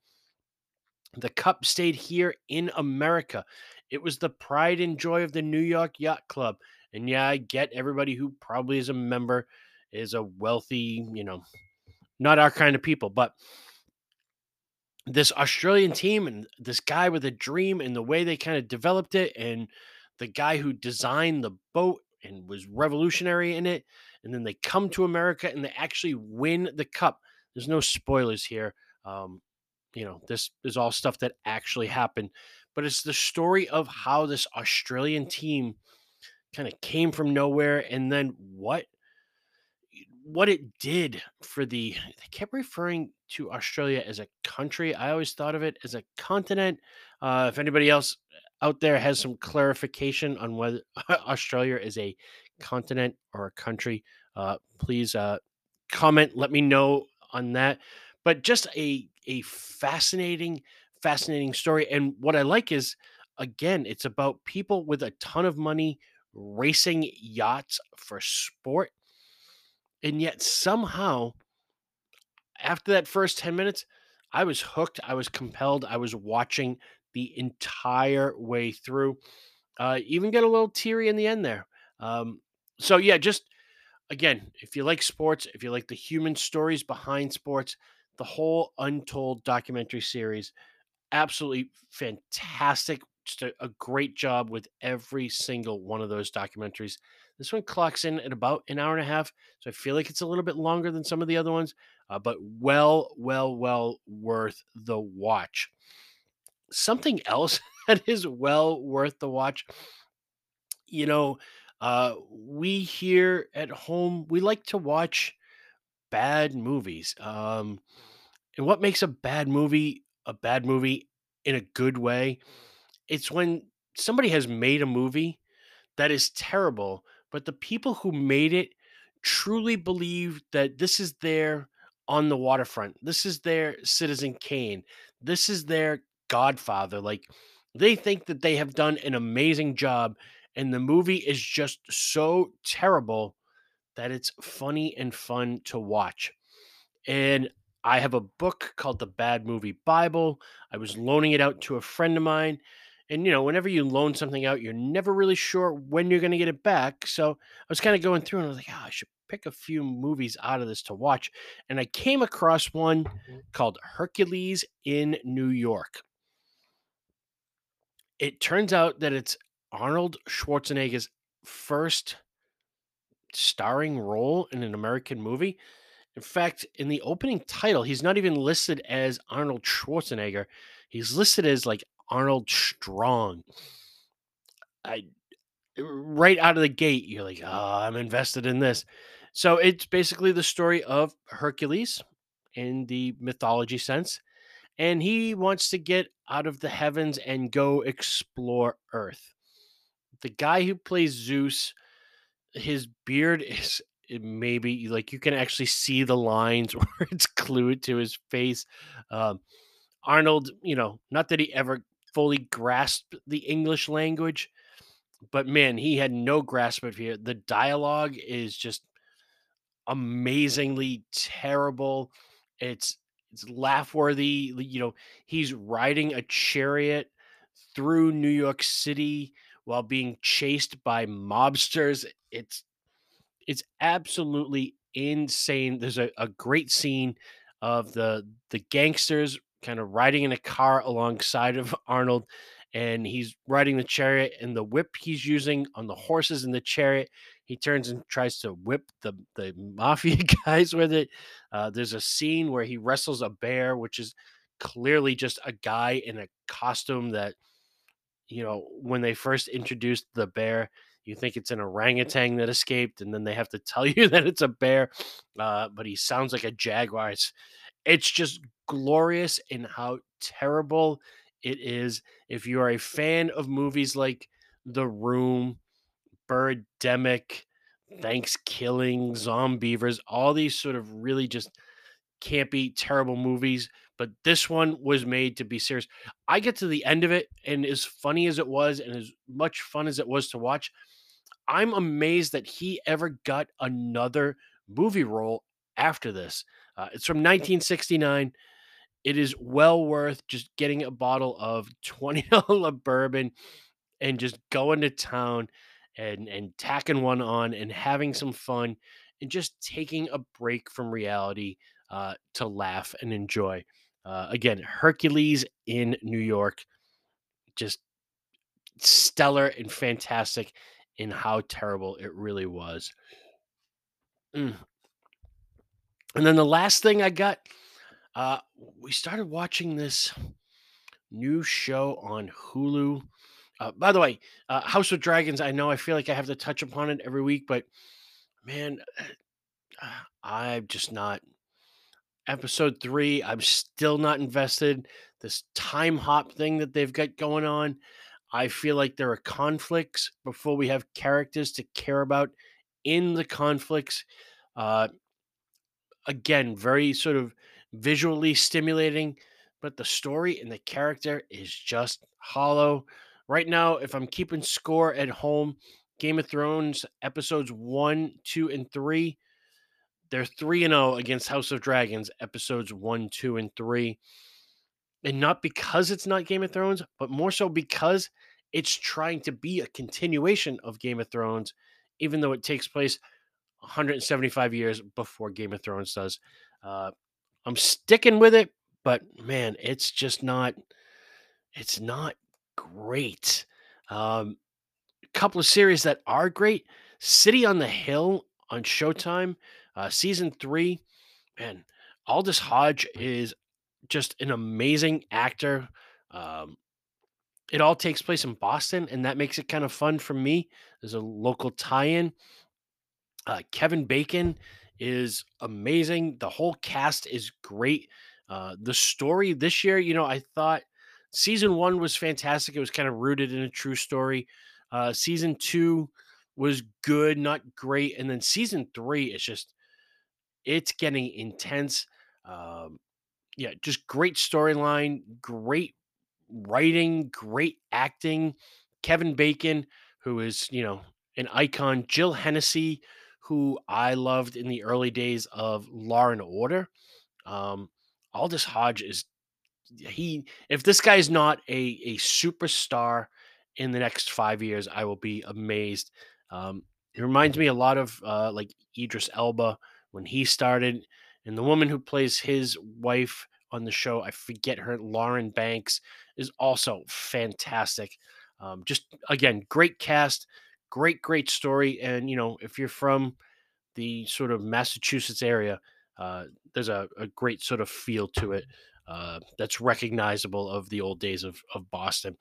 The cup stayed here in America. It was the pride and joy of the New York Yacht Club. And yeah, I get everybody who probably is a member is a wealthy, you know, not our kind of people, but this Australian team and this guy with a dream and the way they kind of developed it and the guy who designed the boat and was revolutionary in it and then they come to America and they actually win the cup. There's no spoilers here. Um, you know, this is all stuff that actually happened, but it's the story of how this Australian team kind of came from nowhere and then what what it did for the they kept referring to Australia as a country. I always thought of it as a continent. Uh, if anybody else out there has some clarification on whether Australia is a continent or a country, uh, please uh, comment. Let me know on that. But just a a fascinating, fascinating story. And what I like is, again, it's about people with a ton of money racing yachts for sport and yet somehow, after that first 10 minutes, I was hooked. I was compelled. I was watching the entire way through. Uh, even get a little teary in the end there. Um, so yeah, just again, if you like sports, if you like the human stories behind sports, the whole Untold documentary series, absolutely fantastic. Just a, a great job with every single one of those documentaries. This one clocks in at about an hour and a half, so I feel like it's a little bit longer than some of the other ones, uh, but well, well, well worth the watch. Something else that is well worth the watch. You know, uh, we here at home we like to watch bad movies. Um, and what makes a bad movie a bad movie in a good way? It's when somebody has made a movie that is terrible, but the people who made it truly believe that this is their on the waterfront. This is their Citizen Kane. This is their Godfather. Like they think that they have done an amazing job, and the movie is just so terrible that it's funny and fun to watch. And I have a book called The Bad Movie Bible. I was loaning it out to a friend of mine, and you know whenever you loan something out you're never really sure when you're going to get it back so i was kind of going through and i was like oh, i should pick a few movies out of this to watch and i came across one mm-hmm. called hercules in new york it turns out that it's arnold schwarzenegger's first starring role in an american movie in fact in the opening title he's not even listed as arnold schwarzenegger he's listed as like Arnold Strong. I right out of the gate, you're like, oh, I'm invested in this. So it's basically the story of Hercules in the mythology sense. And he wants to get out of the heavens and go explore Earth. The guy who plays Zeus, his beard is maybe like you can actually see the lines where it's glued to his face. Um, Arnold, you know, not that he ever fully grasped the English language, but man, he had no grasp of it. The dialogue is just amazingly terrible. It's it's laugh worthy. You know, he's riding a chariot through New York City while being chased by mobsters. It's it's absolutely insane. There's a, a great scene of the the gangsters kind of riding in a car alongside of Arnold, and he's riding the chariot, and the whip he's using on the horses in the chariot, he turns and tries to whip the the mafia guys with it. Uh, there's a scene where he wrestles a bear, which is clearly just a guy in a costume that, you know, when they first introduced the bear, you think it's an orangutan that escaped, and then they have to tell you that it's a bear. Uh, but he sounds like a jaguar. It's it's just glorious in how terrible it is. If you are a fan of movies like The Room, Birdemic, Thanksgiving, Zombeavers, all these sort of really just campy, terrible movies. But this one was made to be serious. I get to the end of it, and as funny as it was, and as much fun as it was to watch, I'm amazed that he ever got another movie role after this. Uh, it's from 1969. It is well worth just getting a bottle of $20 bourbon and just going to town and and tacking one on and having some fun and just taking a break from reality uh, to laugh and enjoy. Uh, again, Hercules in New York, just stellar and fantastic in how terrible it really was. Mm. And then the last thing I got, uh, we started watching this new show on Hulu. Uh, by the way, uh, House of Dragons. I know I feel like I have to touch upon it every week, but man, uh, I'm just not. Episode three, I'm still not invested. This time hop thing that they've got going on, I feel like there are conflicts before we have characters to care about in the conflicts. Uh, again, very sort of visually stimulating, but the story and the character is just hollow. Right now, if I'm keeping score at home, Game of Thrones episodes one, two, and three, they're 3 and 0 against House of Dragons episodes 1, 2, and 3. And not because it's not Game of Thrones, but more so because it's trying to be a continuation of Game of Thrones, even though it takes place 175 years before Game of Thrones does. Uh, I'm sticking with it, but man, it's just not. It's not great. Um, a couple of series that are great: City on the Hill on Showtime, uh, season three. Man, Aldis Hodge is just an amazing actor. Um, it all takes place in Boston, and that makes it kind of fun for me. There's a local tie-in. Uh, Kevin Bacon is amazing. The whole cast is great. Uh, the story this year, you know, I thought season one was fantastic. It was kind of rooted in a true story. Uh, season two was good, not great, and then season three is just it's getting intense. Um, yeah, just great storyline, great writing, great acting. Kevin Bacon, who is you know an icon. Jill Hennessy, who I loved in the early days of Law and Order. Um, Aldis Hodge is he. If this guy is not a a superstar in the next five years, I will be amazed. Um, it reminds me a lot of uh, like Idris Elba when he started, and the woman who plays his wife on the show, I forget her, Lauren Banks, is also fantastic. Um, just again, great cast, great, great story. And you know, if you're from the sort of Massachusetts area, uh, there's a, a, great sort of feel to it uh, that's recognizable of the old days of, of Boston.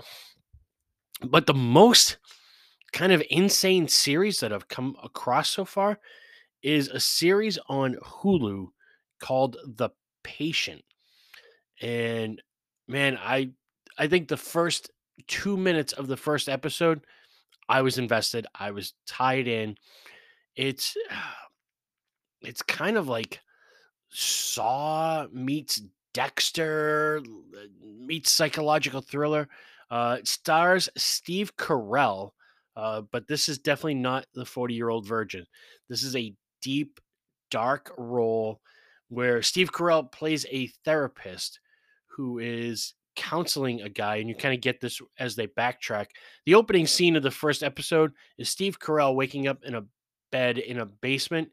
But the most kind of insane series that I've come across so far is a series on Hulu called The Patient. And man, I I think the first 2 minutes of the first episode I was invested. I was tied in. It's it's kind of like Saw meets Dexter meets psychological thriller. Uh, stars Steve Carell, uh, but this is definitely not the 40 year old virgin. This is a deep, dark role where Steve Carell plays a therapist who is counseling a guy, and you kind of get this as they backtrack. The opening scene of the first episode is Steve Carell waking up in a bed in a basement,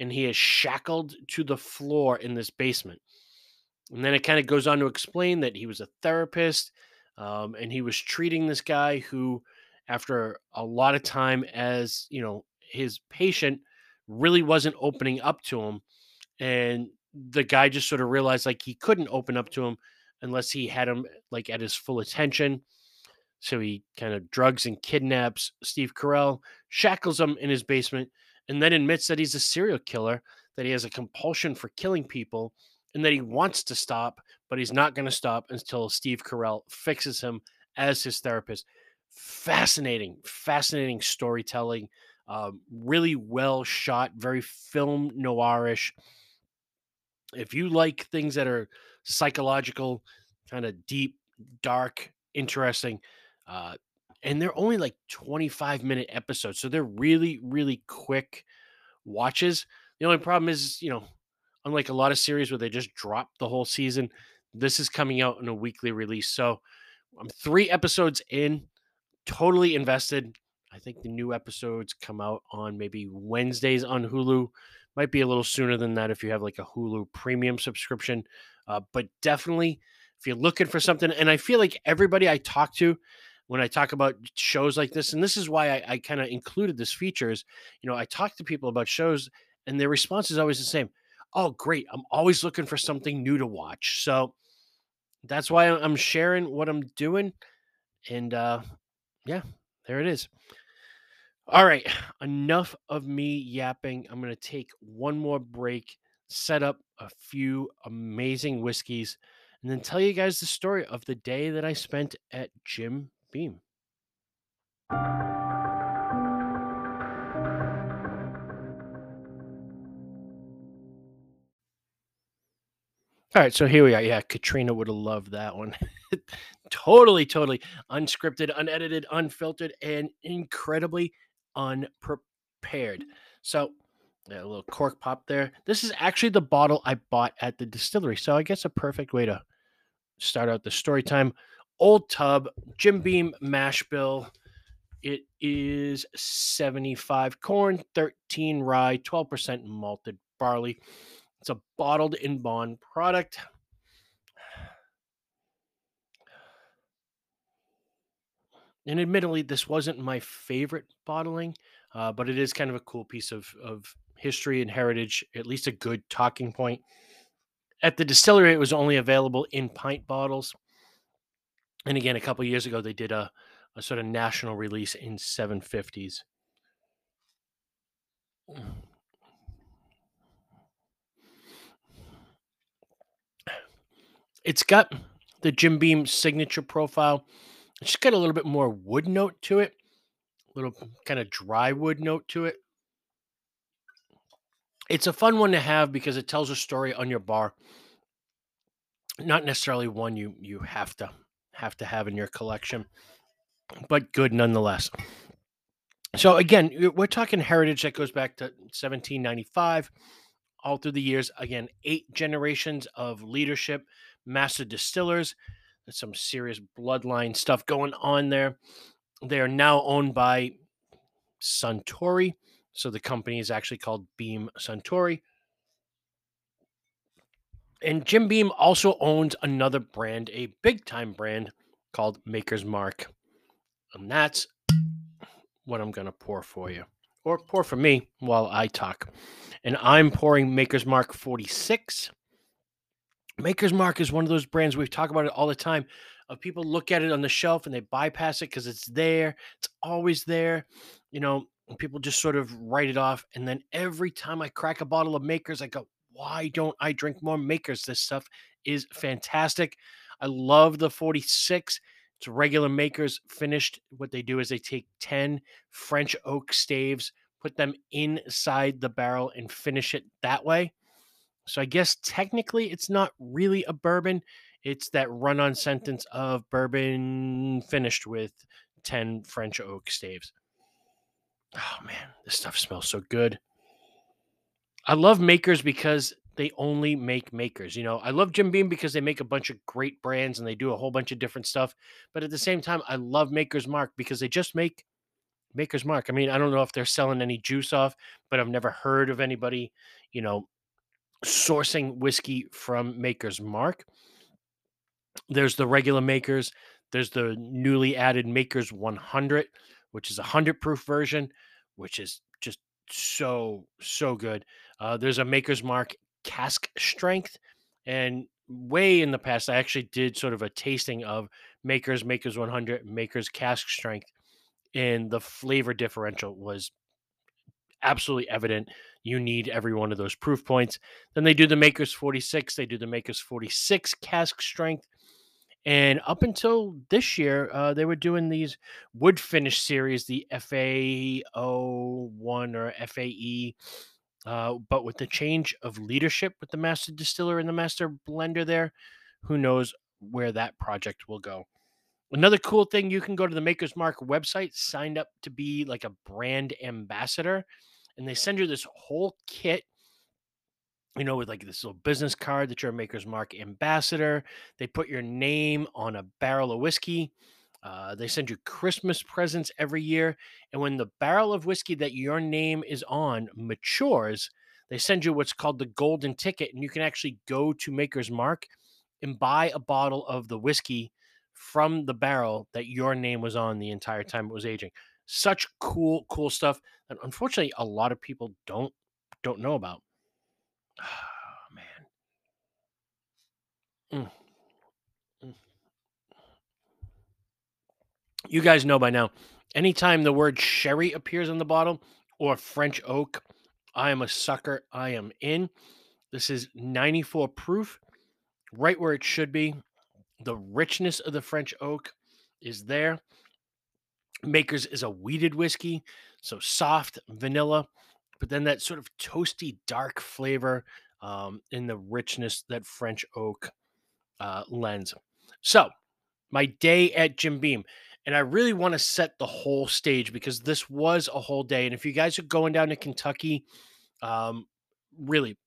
and he is shackled to the floor in this basement. And then it kind of goes on to explain that he was a therapist um, and he was treating this guy who, after a lot of time as you know his patient, really wasn't opening up to him. And the guy just sort of realized like he couldn't open up to him unless he had him like at his full attention. So he kind of drugs and kidnaps Steve Carell, shackles him in his basement, and then admits that he's a serial killer, that he has a compulsion for killing people, and that he wants to stop, but he's not going to stop until Steve Carell fixes him as his therapist. Fascinating, fascinating storytelling. Um, really well shot, very film noirish if you like things that are psychological, kind of deep, dark, interesting, uh, and they're only like 25 minute episodes. So they're really, really quick watches. The only problem is, you know, unlike a lot of series where they just drop the whole season, this is coming out in a weekly release. So I'm three episodes in, totally invested. I think the new episodes come out on maybe Wednesdays on Hulu. Might be a little sooner than that if you have like a Hulu premium subscription. Uh, but definitely, if you're looking for something, and I feel like everybody I talk to, when I talk about shows like this, and this is why I, I kind of included this features, you know, I talk to people about shows and their response is always the same. Oh, great. I'm always looking for something new to watch. So that's why I'm sharing what I'm doing. And uh, yeah, there it is. All right, enough of me yapping. I'm going to take one more break, set up a few amazing whiskeys, and then tell you guys the story of the day that I spent at Jim Beam. All right, so here we are. Yeah, Katrina would have loved that one. totally, totally unscripted, unedited, unfiltered, and incredibly unprepared. So, a little cork pop there. This is actually the bottle I bought at the distillery. So, I guess a perfect way to start out the story time. Old Tub, Jim Beam mash bill. It is 75 corn, 13 rye, 12% malted barley. It's a bottled in bond product. And admittedly, this wasn't my favorite bottling, uh, but it is kind of a cool piece of, of history and heritage, at least a good talking point. At the distillery, it was only available in pint bottles. And again, a couple years ago, they did a, a sort of national release in 750s. It's got the Jim Beam signature profile. It's just got a little bit more wood note to it, a little kind of dry wood note to it. It's a fun one to have because it tells a story on your bar. Not necessarily one you you have to have to have in your collection, but good nonetheless. So again, we're talking heritage that goes back to 1795 all through the years. Again, eight generations of leadership, master distillers. There's some serious bloodline stuff going on there. They are now owned by Suntory. So the company is actually called Beam Suntory. And Jim Beam also owns another brand, a big time brand called Maker's Mark. And that's what I'm going to pour for you, or pour for me while I talk. And I'm pouring Maker's Mark 46. Maker's Mark is one of those brands we talk about it all the time. Of people look at it on the shelf and they bypass it because it's there. It's always there. You know, people just sort of write it off. And then every time I crack a bottle of Makers, I go, why don't I drink more Makers? This stuff is fantastic. I love the 46. It's regular Makers finished. What they do is they take 10 French oak staves, put them inside the barrel, and finish it that way. So I guess technically it's not really a bourbon. It's that run on sentence of bourbon finished with 10 French oak staves. Oh man, this stuff smells so good. I love makers because they only make makers. You know, I love Jim Beam because they make a bunch of great brands and they do a whole bunch of different stuff. But at the same time, I love Maker's Mark because they just make Maker's Mark. I mean, I don't know if they're selling any juice off, but I've never heard of anybody, you know, sourcing whiskey from Maker's Mark. There's the regular Makers. There's the newly added Makers 100, which is a 100 proof version, which is just so, so good. Uh, there's a Maker's Mark cask strength. And way in the past, I actually did sort of a tasting of Makers, Makers 100, Makers cask strength. And the flavor differential was absolutely evident. You need every one of those proof points. Then they do the Makers 46, they do the Makers 46 cask strength. And up until this year, uh, they were doing these wood finish series, the FAO1 or FAE. Uh, but with the change of leadership with the master distiller and the master blender there, who knows where that project will go. Another cool thing, you can go to the Maker's Mark website, sign up to be like a brand ambassador, and they send you this whole kit you know, with like this little business card that you're a Maker's Mark ambassador. They put your name on a barrel of whiskey. Uh, they send you Christmas presents every year. And when the barrel of whiskey that your name is on matures, they send you what's called the golden ticket. And you can actually go to Maker's Mark and buy a bottle of the whiskey from the barrel that your name was on the entire time it was aging. Such cool, cool stuff that unfortunately a lot of people don't don't know about. Oh, man. Mm, mm. You guys know by now, anytime the word sherry appears on the bottle or French oak, I am a sucker. I am in. This is 94 proof, right where it should be. The richness of the French oak is there. Makers is a wheated whiskey, so soft vanilla, but then that sort of toasty dark flavor um, in the richness that French oak uh, lends. So, my day at Jim Beam, and I really want to set the whole stage because this was a whole day. And if you guys are going down to Kentucky, um, really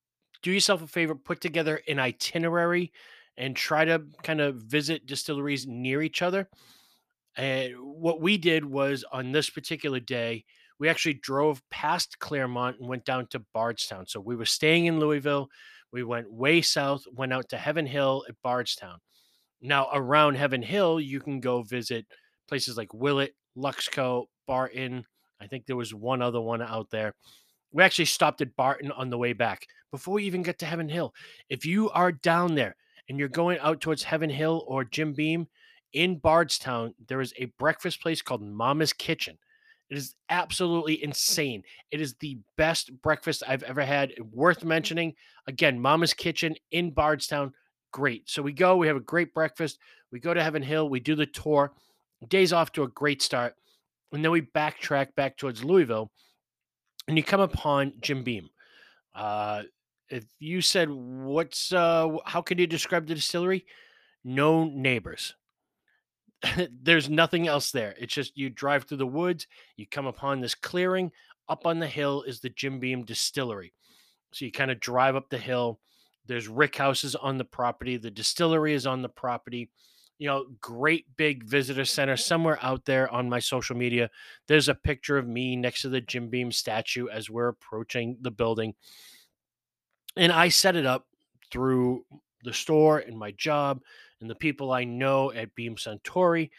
do yourself a favor, put together an itinerary and try to kind of visit distilleries near each other. And what we did was on this particular day, we actually drove past Clermont and went down to Bardstown. So we were staying in Louisville. We went way south, went out to Heaven Hill at Bardstown. Now, around Heaven Hill, you can go visit places like Willett, Luxco, Barton. I think there was one other one out there. We actually stopped at Barton on the way back before we even get to Heaven Hill. If you are down there and you're going out towards Heaven Hill or Jim Beam in Bardstown, there is a breakfast place called Mama's Kitchen. It is absolutely insane. It is the best breakfast I've ever had. Worth mentioning. Again, Mama's Kitchen in Bardstown. Great. So we go, we have a great breakfast. We go to Heaven Hill, we do the tour. Day's off to a great start. And then we backtrack back towards Louisville and you come upon Jim Beam. Uh, if you said, What's, uh, how can you describe the distillery? No neighbors. there's nothing else there. It's just you drive through the woods, you come upon this clearing. Up on the hill is the Jim Beam Distillery. So you kind of drive up the hill. There's rick houses on the property. The distillery is on the property. You know, great big visitor center somewhere out there on my social media. There's a picture of me next to the Jim Beam statue as we're approaching the building. And I set it up through the store and my job and the people I know at Beam Suntory,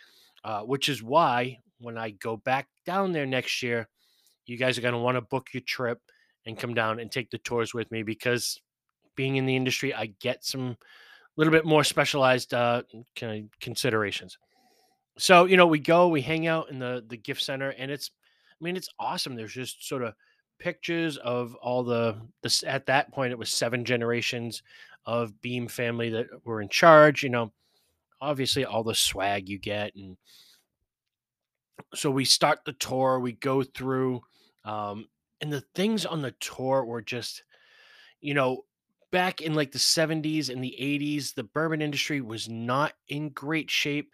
uh, which is why when I go back down there next year, you guys are going to want to book your trip and come down and take the tours with me because being in the industry, I get some little bit more specialized uh, considerations. So you know, we go, we hang out in the the gift center, and it's, I mean, it's awesome. There's just sort of pictures of all the at that point it was seven generations of Beam family that were in charge. You know, obviously all the swag you get, and so we start the tour. We go through, um, and the things on the tour were just, you know, back in like the 70s and the 80s, the bourbon industry was not in great shape,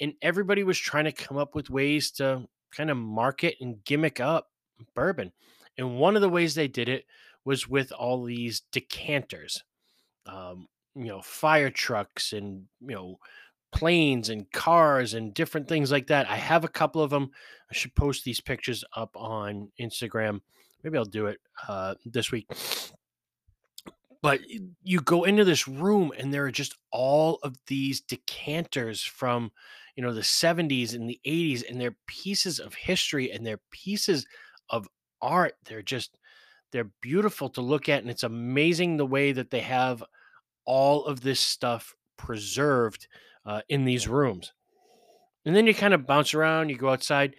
and everybody was trying to come up with ways to kind of market and gimmick up bourbon. And one of the ways they did it was with all these decanters um, you know, fire trucks and, you know, planes and cars and different things like that. I have a couple of them. I should post these pictures up on Instagram. Maybe I'll do it uh, this week. But you go into this room and there are just all of these decanters from, you know, the 70s and the 80s, and they're pieces of history and they're pieces of art. They're just, they're beautiful to look at. And it's amazing the way that they have all of this stuff preserved uh, in these rooms. And then you kind of bounce around, you go outside.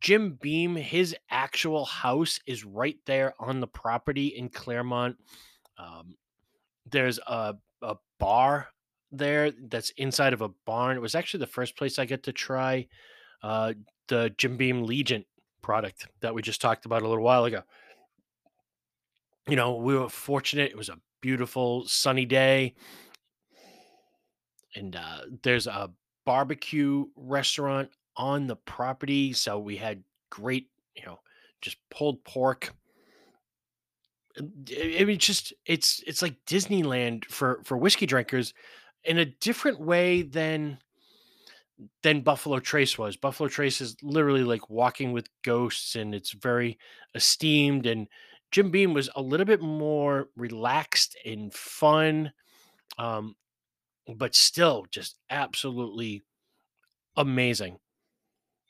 Jim Beam, his actual house is right there on the property in Clermont. Um, there's a, a bar there that's inside of a barn. It was actually the first place I get to try uh, the Jim Beam Legent product that we just talked about a little while ago. You know, we were fortunate. It was a beautiful sunny day and uh, there's a barbecue restaurant on the property, so we had great, you know, just pulled pork. I mean, just it's it's like Disneyland for for whiskey drinkers in a different way than than Buffalo Trace was. Buffalo Trace is literally like walking with ghosts, and it's very esteemed. And Jim Beam was a little bit more relaxed and fun, um, but still just absolutely amazing.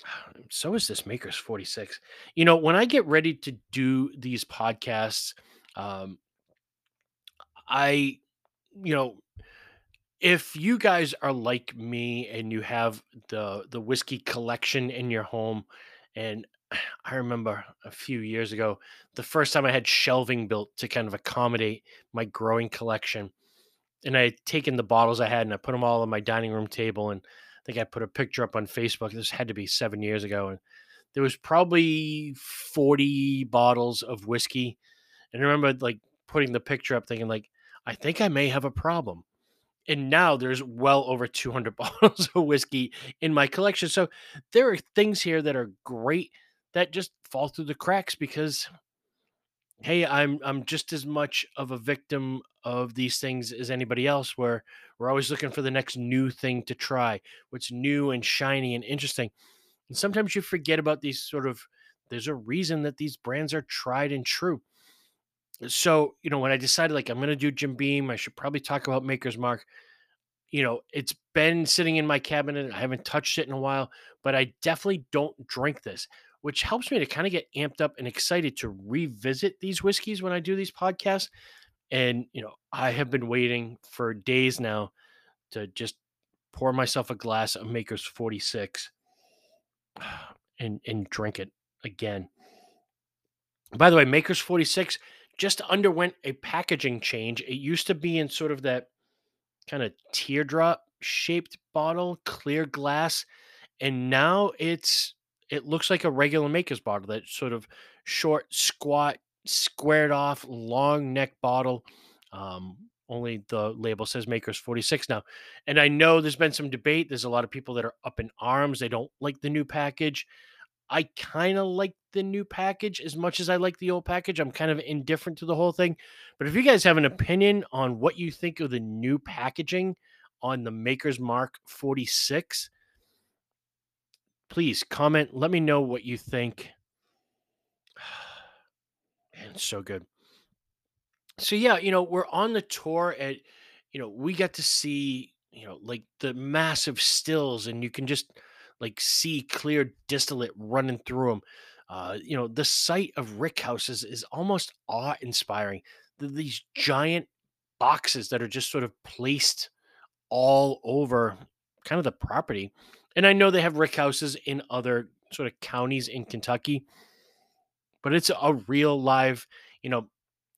So is this Maker's 46. You know, when I get ready to do these podcasts, um, I, you know, if you guys are like me and you have the the whiskey collection in your home, and I remember a few years ago, the first time I had shelving built to kind of accommodate my growing collection, and I had taken the bottles I had and I put them all on my dining room table, and I think I put a picture up on Facebook. This had to be seven years ago, and there was probably 40 bottles of whiskey. And I remember like putting the picture up thinking like, I think I may have a problem. And now there's well over 200 bottles of whiskey in my collection. So there are things here that are great that just fall through the cracks because hey, I'm I'm just as much of a victim of these things as anybody else where we're always looking for the next new thing to try, what's new and shiny and interesting and sometimes you forget about these sort of there's a reason that these brands are tried and true. So, you know, when I decided like I'm going to do Jim Beam, I should probably talk about Maker's Mark. You know, it's been sitting in my cabinet. I haven't touched it in a while, but I definitely don't drink this, which helps me to kind of get amped up and excited to revisit these whiskeys when I do these podcasts. And, you know, I have been waiting for days now to just pour myself a glass of Maker's 46 and and drink it again. By the way, Maker's 46 just underwent a packaging change. It used to be in sort of that kind of teardrop shaped bottle, clear glass, and now it's it looks like a regular Maker's bottle, that sort of short, squat, squared off, long neck bottle. Um, only the label says Maker's 46 now. And I know there's been some debate. There's a lot of people that are up in arms. They don't like the new package. I kind of like the new package as much as I like the old package. I'm kind of indifferent to the whole thing. But if you guys have an opinion on what you think of the new packaging on the Maker's Mark 46, please comment. Let me know what you think. Man, it's so good. So yeah, you know, we're on the tour at, you know, we got to see, you know, like the massive stills and you can just like see clear distillate running through them. Uh, you know, the sight of rick houses is almost awe-inspiring. Th- These giant boxes that are just sort of placed all over kind of the property. And I know they have rick houses in other sort of counties in Kentucky, but it's a real live, you know,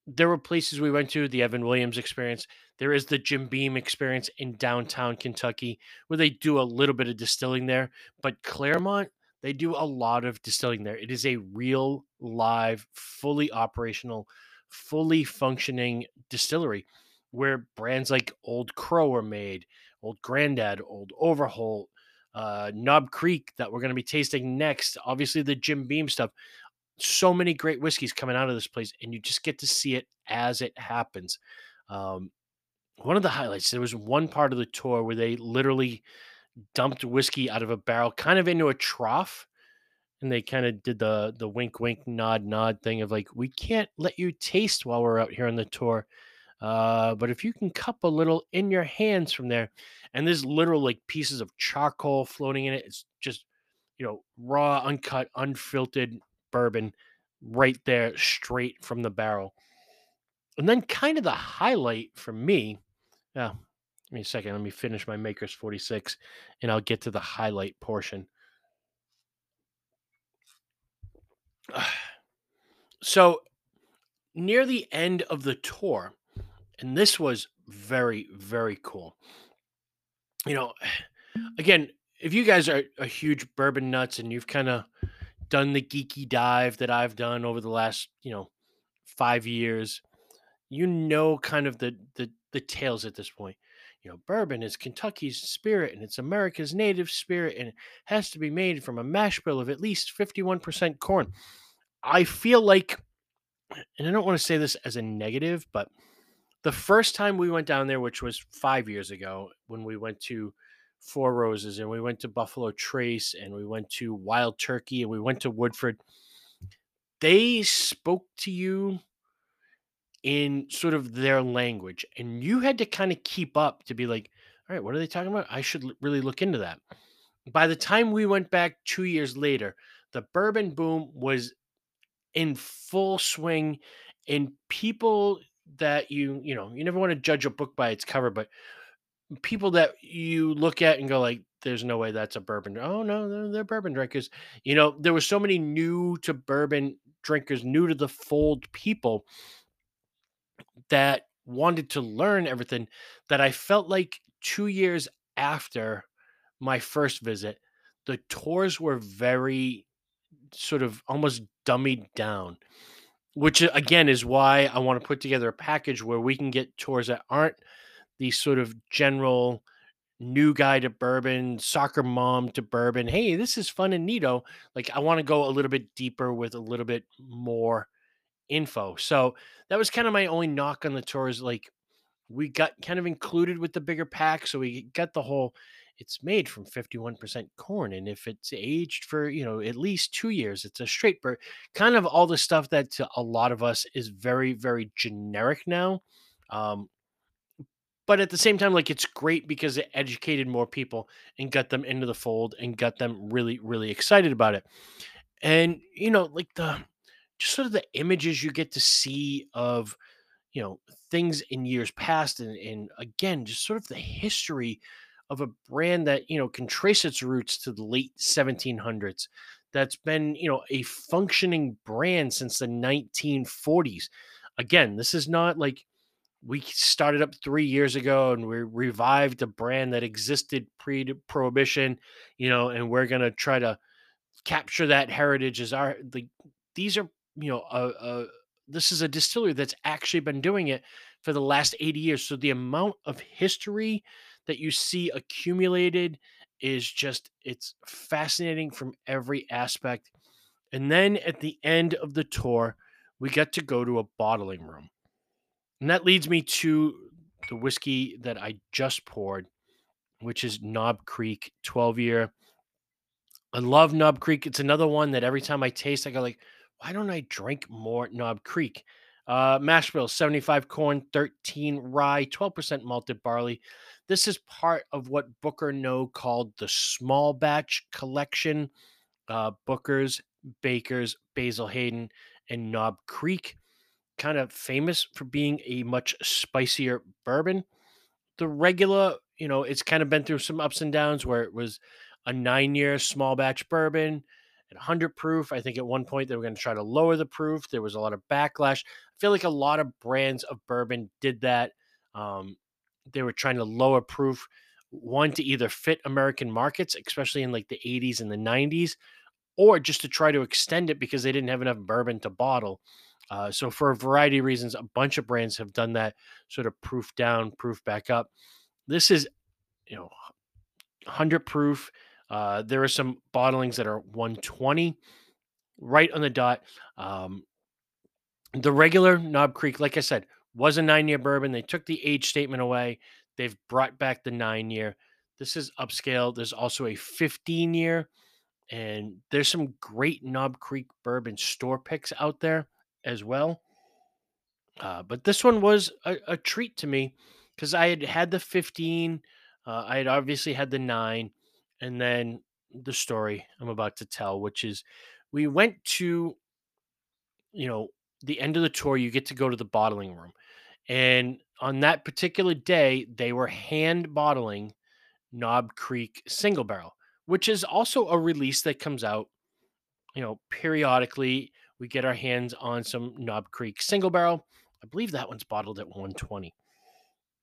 there were places we went to, the Evan Williams experience. There is the Jim Beam experience in downtown Kentucky where they do a little bit of distilling there, but Clermont, they do a lot of distilling there. It is a real live, fully operational, fully functioning distillery where brands like Old Crow are made, Old Grandad, Old Overholt, uh, Knob Creek that we're going to be tasting next. Obviously, the Jim Beam stuff so many great whiskeys coming out of this place, and you just get to see it as it happens. Um, one of the highlights, there was one part of the tour where they literally dumped whiskey out of a barrel, kind of into a trough, and they kind of did the the wink, wink, nod, nod thing of like, we can't let you taste while we're out here on the tour. Uh, but if you can cup a little in your hands from there, and there's literal like pieces of charcoal floating in it, it's just you know raw, uncut, unfiltered bourbon right there, straight from the barrel. And then, kind of the highlight for me, yeah, give me a second. Let me finish my Maker's 46 and I'll get to the highlight portion. So, near the end of the tour, and this was very, very cool. You know, again, if you guys are a huge bourbon nuts and you've kind of done the geeky dive that I've done over the last, you know, five years, you know kind of the the the tales at this point. you know, bourbon is Kentucky's spirit and it's America's native spirit and it has to be made from a mash bill of at least 51% corn. I feel like, and I don't want to say this as a negative, but the first time we went down there, which was five years ago, when we went to Four Roses and we went to Buffalo Trace and we went to Wild Turkey and we went to Woodford, they spoke to you in sort of their language and you had to kind of keep up to be like all right what are they talking about? I should really look into that. By the time we went back two years later the bourbon boom was in full swing and people that you you know you never want to judge a book by its cover but people that you look at and go like there's no way that's a bourbon oh no they're, they're bourbon drinkers. You know there were so many new to bourbon drinkers new to the fold people that wanted to learn everything that I felt like 2 years after my first visit, the tours were very sort of almost dummied down, which uh, again is why I want to put together a package where we can get tours that aren't these sort of general new guy to bourbon, soccer mom to bourbon. Hey, this is fun and neato. Like I want to go a little bit deeper with a little bit more info. So that was kind of my only knock on the tour is like we got kind of included with the bigger pack. So we got the whole it's made from 51% corn. And if it's aged for, you know, at least two years, it's a straight bird. Kind of all the stuff that to a lot of us is very, very generic now. Um, but at the same time, like it's great because it educated more people and got them into the fold and got them really, really excited about it. And you know, like the just sort of the images you get to see of you know things in years past and, and again just sort of the history of a brand that you know can trace its roots to the late 1700s that's been you know a functioning brand since the 1940s again this is not like we started up three years ago and we revived a brand that existed pre-prohibition you know and we're going to try to capture that heritage as our the these are you know a, a this is a distillery that's actually been doing it for the last 80 years. So the amount of history that you see accumulated is just it's fascinating from every aspect. And then at the end of the tour we get to go to a bottling room. And that leads me to the whiskey that i just poured which is knob creek 12 year. I love Knob Creek. It's another one that every time I taste, I go like, why don't I drink more Knob Creek? Uh, mash bill, 75 corn, 13 rye, 12% malted barley. This is part of what Booker Noe called the small batch collection. Uh, Booker's, Baker's, Basil Hayden, and Knob Creek, kind of famous for being a much spicier bourbon the regular, you know, it's kind of been through some ups and downs where it was a nine year small batch bourbon at 100 proof. I think at one point they were going to try to lower the proof. There was a lot of backlash. I feel like a lot of brands of bourbon did that. Um, they were trying to lower proof, one to either fit American markets, especially in like the 80s and the 90s, or just to try to extend it because they didn't have enough bourbon to bottle. Uh, so for a variety of reasons, a bunch of brands have done that sort of proof down, proof back up. This is, you know, 100 proof. Uh, there are some bottlings that are 120, right on the dot. Um, the regular Knob Creek, like I said, was a nine year bourbon. They took the age statement away. They've brought back the nine year. This is upscale. There's also a 15 year, and there's some great Knob Creek bourbon store picks out there as well. Uh, but this one was a, a treat to me because I had had the 15, uh, I had obviously had the nine, and then the story I'm about to tell, which is we went to, you know, the end of the tour, you get to go to the bottling room. And on that particular day, they were hand bottling Knob Creek single barrel, which is also a release that comes out, you know, periodically. We get our hands on some Knob Creek single barrel. I believe that one's bottled at 120.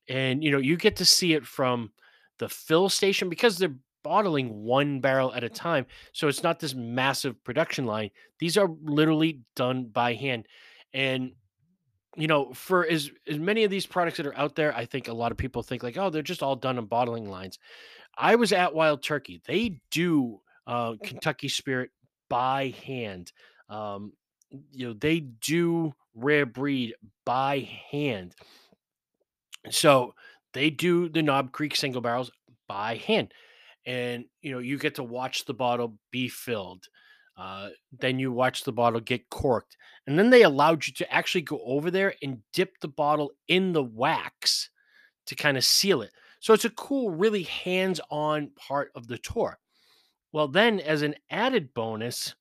And you know, you get to see it from the fill station because they're bottling one barrel at a time. So it's not this massive production line. These are literally done by hand. And you know, for as as many of these products that are out there, I think a lot of people think like, oh, they're just all done in bottling lines. I was at Wild Turkey. They do uh, Kentucky Spirit by hand. Um, you know, they do rare breed by hand. So they do the Knob Creek single barrels by hand. And, you know, you get to watch the bottle be filled. Uh, then you watch the bottle get corked. And then they allowed you to actually go over there and dip the bottle in the wax to kind of seal it. So it's a cool, really hands on part of the tour. Well, then, as an added bonus,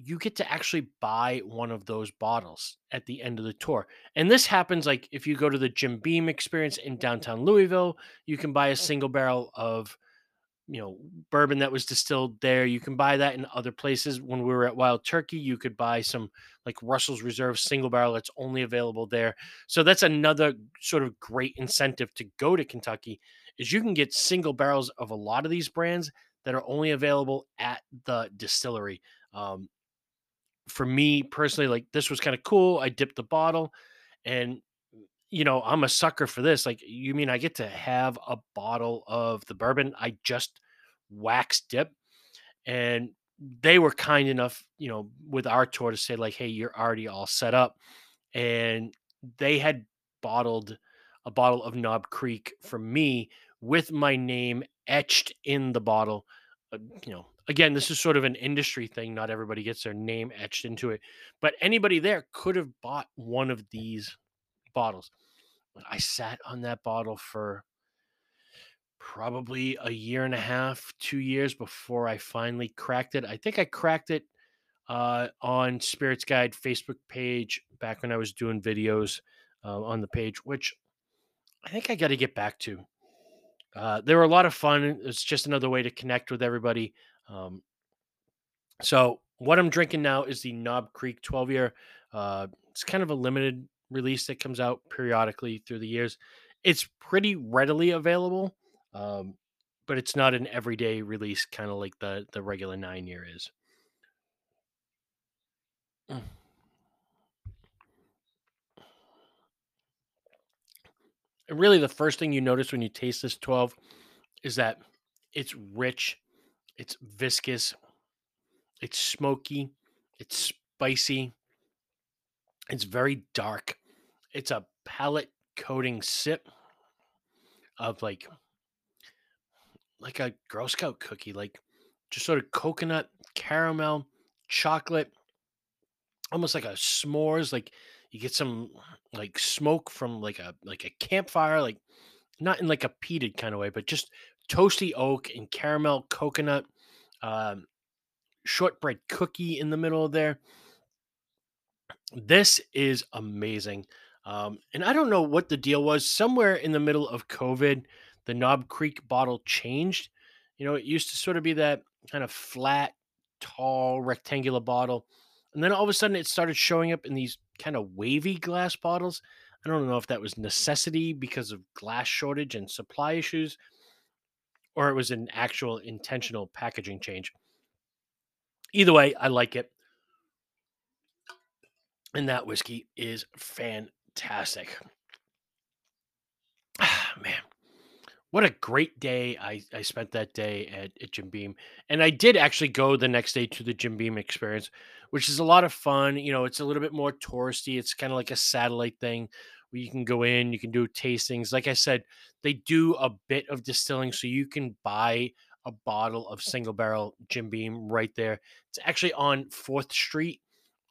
you get to actually buy one of those bottles at the end of the tour. And this happens like if you go to the Jim Beam experience in downtown Louisville, you can buy a single barrel of you know bourbon that was distilled there. You can buy that in other places. When we were at Wild Turkey, you could buy some like Russell's Reserve single barrel that's only available there. So that's another sort of great incentive to go to Kentucky is you can get single barrels of a lot of these brands that are only available at the distillery. Um, for me personally, like this was kind of cool. I dipped the bottle and you know, I'm a sucker for this. Like, you mean I get to have a bottle of the bourbon I just wax dip? And they were kind enough, you know, with our tour to say, like, hey, you're already all set up. And they had bottled a bottle of Knob Creek for me with my name etched in the bottle. Uh, you know, again, this is sort of an industry thing. Not everybody gets their name etched into it, but anybody there could have bought one of these bottles. I sat on that bottle for probably a year and a half, two years before I finally cracked it. I think I cracked it uh, on Spirits Guide Facebook page back when I was doing videos uh, on the page, which I think I got to get back to. Uh, they were a lot of fun. It's just another way to connect with everybody. Um, so what I'm drinking now is the Knob Creek 12 year. Uh, it's kind of a limited release that comes out periodically through the years. It's pretty readily available, um, but it's not an everyday release, kind of like the the regular nine year is. Mm. And really, the first thing you notice when you taste this 12 is that it's rich, it's viscous, it's smoky, it's spicy, it's very dark. It's a palate coating sip of like like a Girl Scout cookie, like just sort of coconut, caramel, chocolate, almost like a s'mores. Like you get some like smoke from like a like a campfire, like not in like a peated kind of way, but just toasty oak and caramel, coconut, um, shortbread cookie in the middle of there. This is amazing. Um, and I don't know what the deal was. Somewhere in the middle of COVID, the Knob Creek bottle changed. You know, it used to sort of be that kind of flat, tall, rectangular bottle. And then all of a sudden it started showing up in these kind of wavy glass bottles. I don't know if that was necessity because of glass shortage and supply issues, or it was an actual intentional packaging change. Either way, I like it and that whiskey is fantastic. Ah, man, what a great day I, I spent that day at, at Jim Beam. And I did actually go the next day to the Jim Beam experience, which is a lot of fun. You know, it's a little bit more touristy. It's kind of like a satellite thing where you can go in, you can do tastings. Like I said, they do a bit of distilling, so you can buy a bottle of single barrel Jim Beam right there. It's actually on 4th Street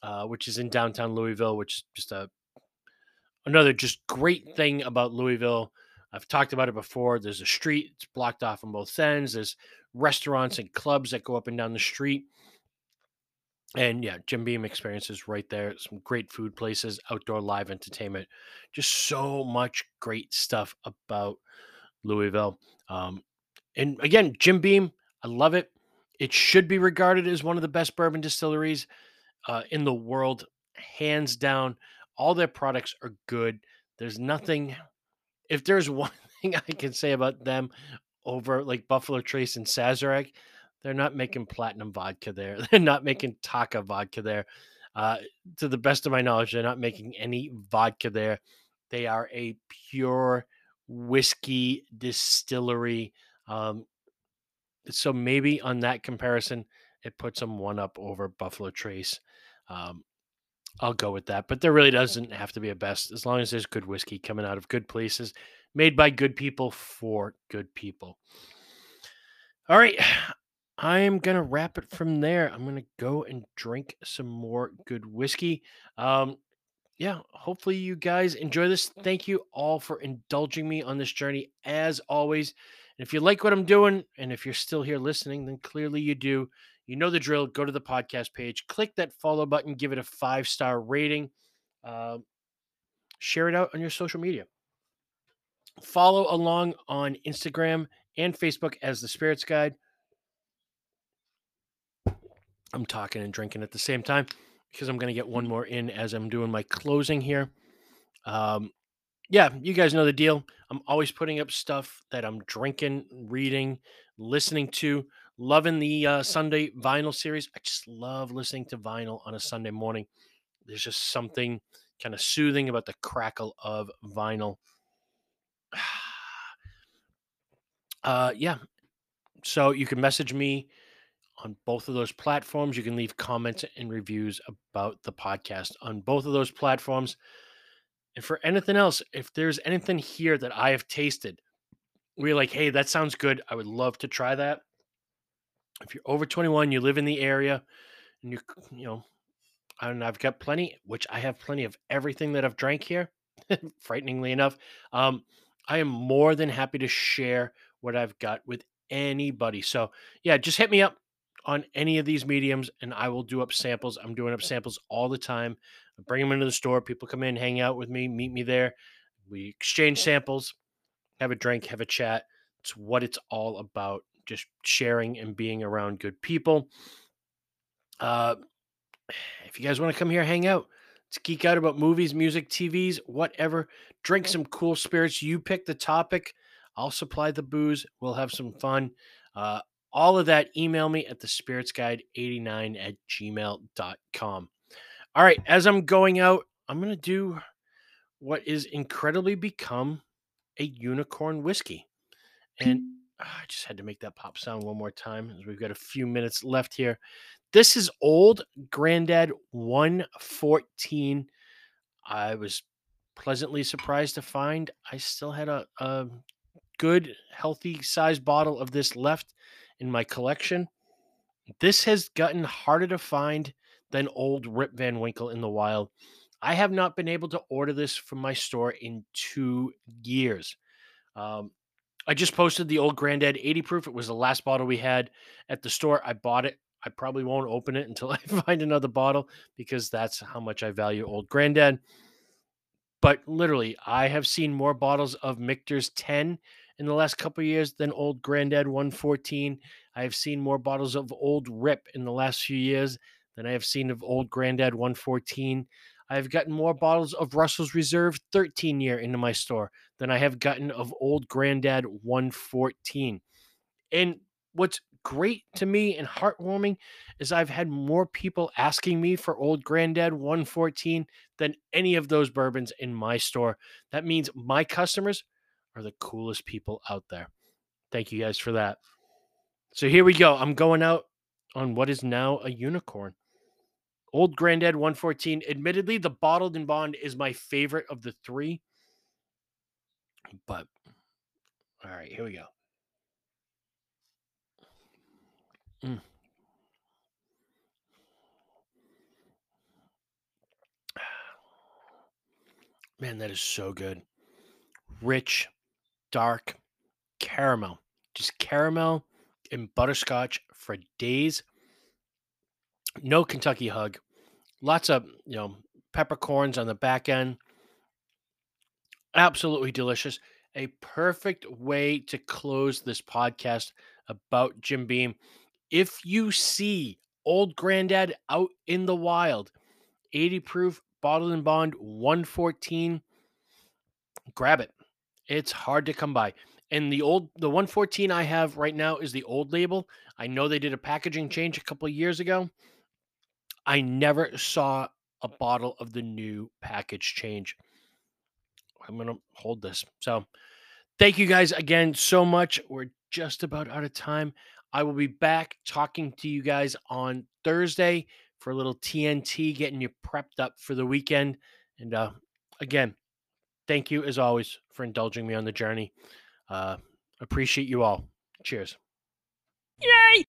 uh, which is in downtown Louisville, which is just a another just great thing about Louisville. I've talked about it before. There's a street; it's blocked off on both ends. There's restaurants and clubs that go up and down the street. And yeah, Jim Beam experiences right there. Some great food places, outdoor live entertainment, just so much great stuff about Louisville. Um, and again, Jim Beam, I love it. It should be regarded as one of the best bourbon distilleries uh, in the world, hands down. All their products are good. There's nothing. If there's one thing I can say about them over like Buffalo Trace and Sazerac, they're not making platinum vodka there. They're not making Taaka vodka there. Uh, to the best of my knowledge, they're not making any vodka there. They are a pure whiskey distillery. Um, so maybe on that comparison, it puts them one up over Buffalo Trace. Um, I'll go with that. But there really doesn't have to be a best as long as there's good whiskey coming out of good places, made by good people for good people. All right. I am to wrap it from there. I'm to go and drink some more good whiskey. Um, yeah, hopefully you guys enjoy this. Thank you all for indulging me on this journey as always. And if you like what I'm doing, and if you're still here listening, then clearly you do. You know the drill. Go to the podcast page, click that follow button, give it a five star rating, uh, share it out on your social media. Follow along on Instagram and Facebook as the Spirits Guide. I'm talking and drinking at the same time because I'm going to get one more in as I'm doing my closing here. Um, yeah, you guys know the deal. I'm always putting up stuff that I'm drinking, reading, listening to. Loving the uh, Sunday vinyl series. I just love listening to vinyl on a Sunday morning. There's just something kind of soothing about the crackle of vinyl. Uh, yeah. So you can message me on both of those platforms. You can leave comments and reviews about the podcast on both of those platforms. And for anything else, if there's anything here that I have tasted, we're like, hey, that sounds good. I would love to try that. If you're over 21, you live in the area, and you, you know, I don't know, I've got plenty, which I have plenty of everything that I've drank here, frighteningly enough. Um, I am more than happy to share what I've got with anybody. So, yeah, just hit me up on any of these mediums and I will do up samples. I'm doing up samples all the time. I bring them into the store. People come in, hang out with me, meet me there. We exchange samples, have a drink, have a chat. It's what it's all about. Just sharing and being around good people. Uh, if you guys want to come here, hang out. Let's geek out about movies, music, TVs, whatever. Drink some cool spirits. You pick the topic. I'll supply the booze. We'll have some fun. Uh, all of that, email me at the spiritsguide89 at gmail.com. All right, as I'm going out, I'm going to do what is incredibly become a unicorn whiskey. And ah, I just had to make that pop sound one more time as we've got a few minutes left here. This is old Grandad 114. I was pleasantly surprised to find I still had a, a good, healthy size bottle of this left in my collection. This has gotten harder to find than old Rip Van Winkle in the wild. I have not been able to order this from my store in two years. Um, I just posted the old Grandad 80 proof. It was the last bottle we had at the store. I bought it. I probably won't open it until I find another bottle because that's how much I value old Grandad. But literally, I have seen more bottles of Michter's 10 in the last couple years than old Grandad 114. I have seen more bottles of old Rip in the last few years than I have seen of old Grandad 114. I have gotten more bottles of Russell's Reserve 13 year into my store than I have gotten of old Grandad 114. And what's great to me and heartwarming is I've had more people asking me for old Grandad 114 than any of those bourbons in my store. That means my customers are the coolest people out there. Thank you guys for that. So here we go. I'm going out on what is now a unicorn. Old Grandad 114. Admittedly, the bottled and bond is my favorite of the three. But all right, here we go. Mm. Man, that is so good. Rich, dark caramel. Just caramel and butterscotch for days. No Kentucky hug. Lots of, you know, peppercorns on the back end. Absolutely delicious. A perfect way to close this podcast about Jim Beam. If you see old granddad out in the wild, 80 proof, bottled and bond, 114, grab it. It's hard to come by. And the old the 114 I have right now is the old label. I know they did a packaging change a couple years ago. I never saw a bottle of the new package change. I'm gonna hold this. So thank you guys again so much. We're just about out of time. I will be back talking to you guys on Thursday for a little TNT, getting you prepped up for the weekend. And uh, again, thank you as always for indulging me on the journey. Uh, appreciate you all. Cheers. Yay!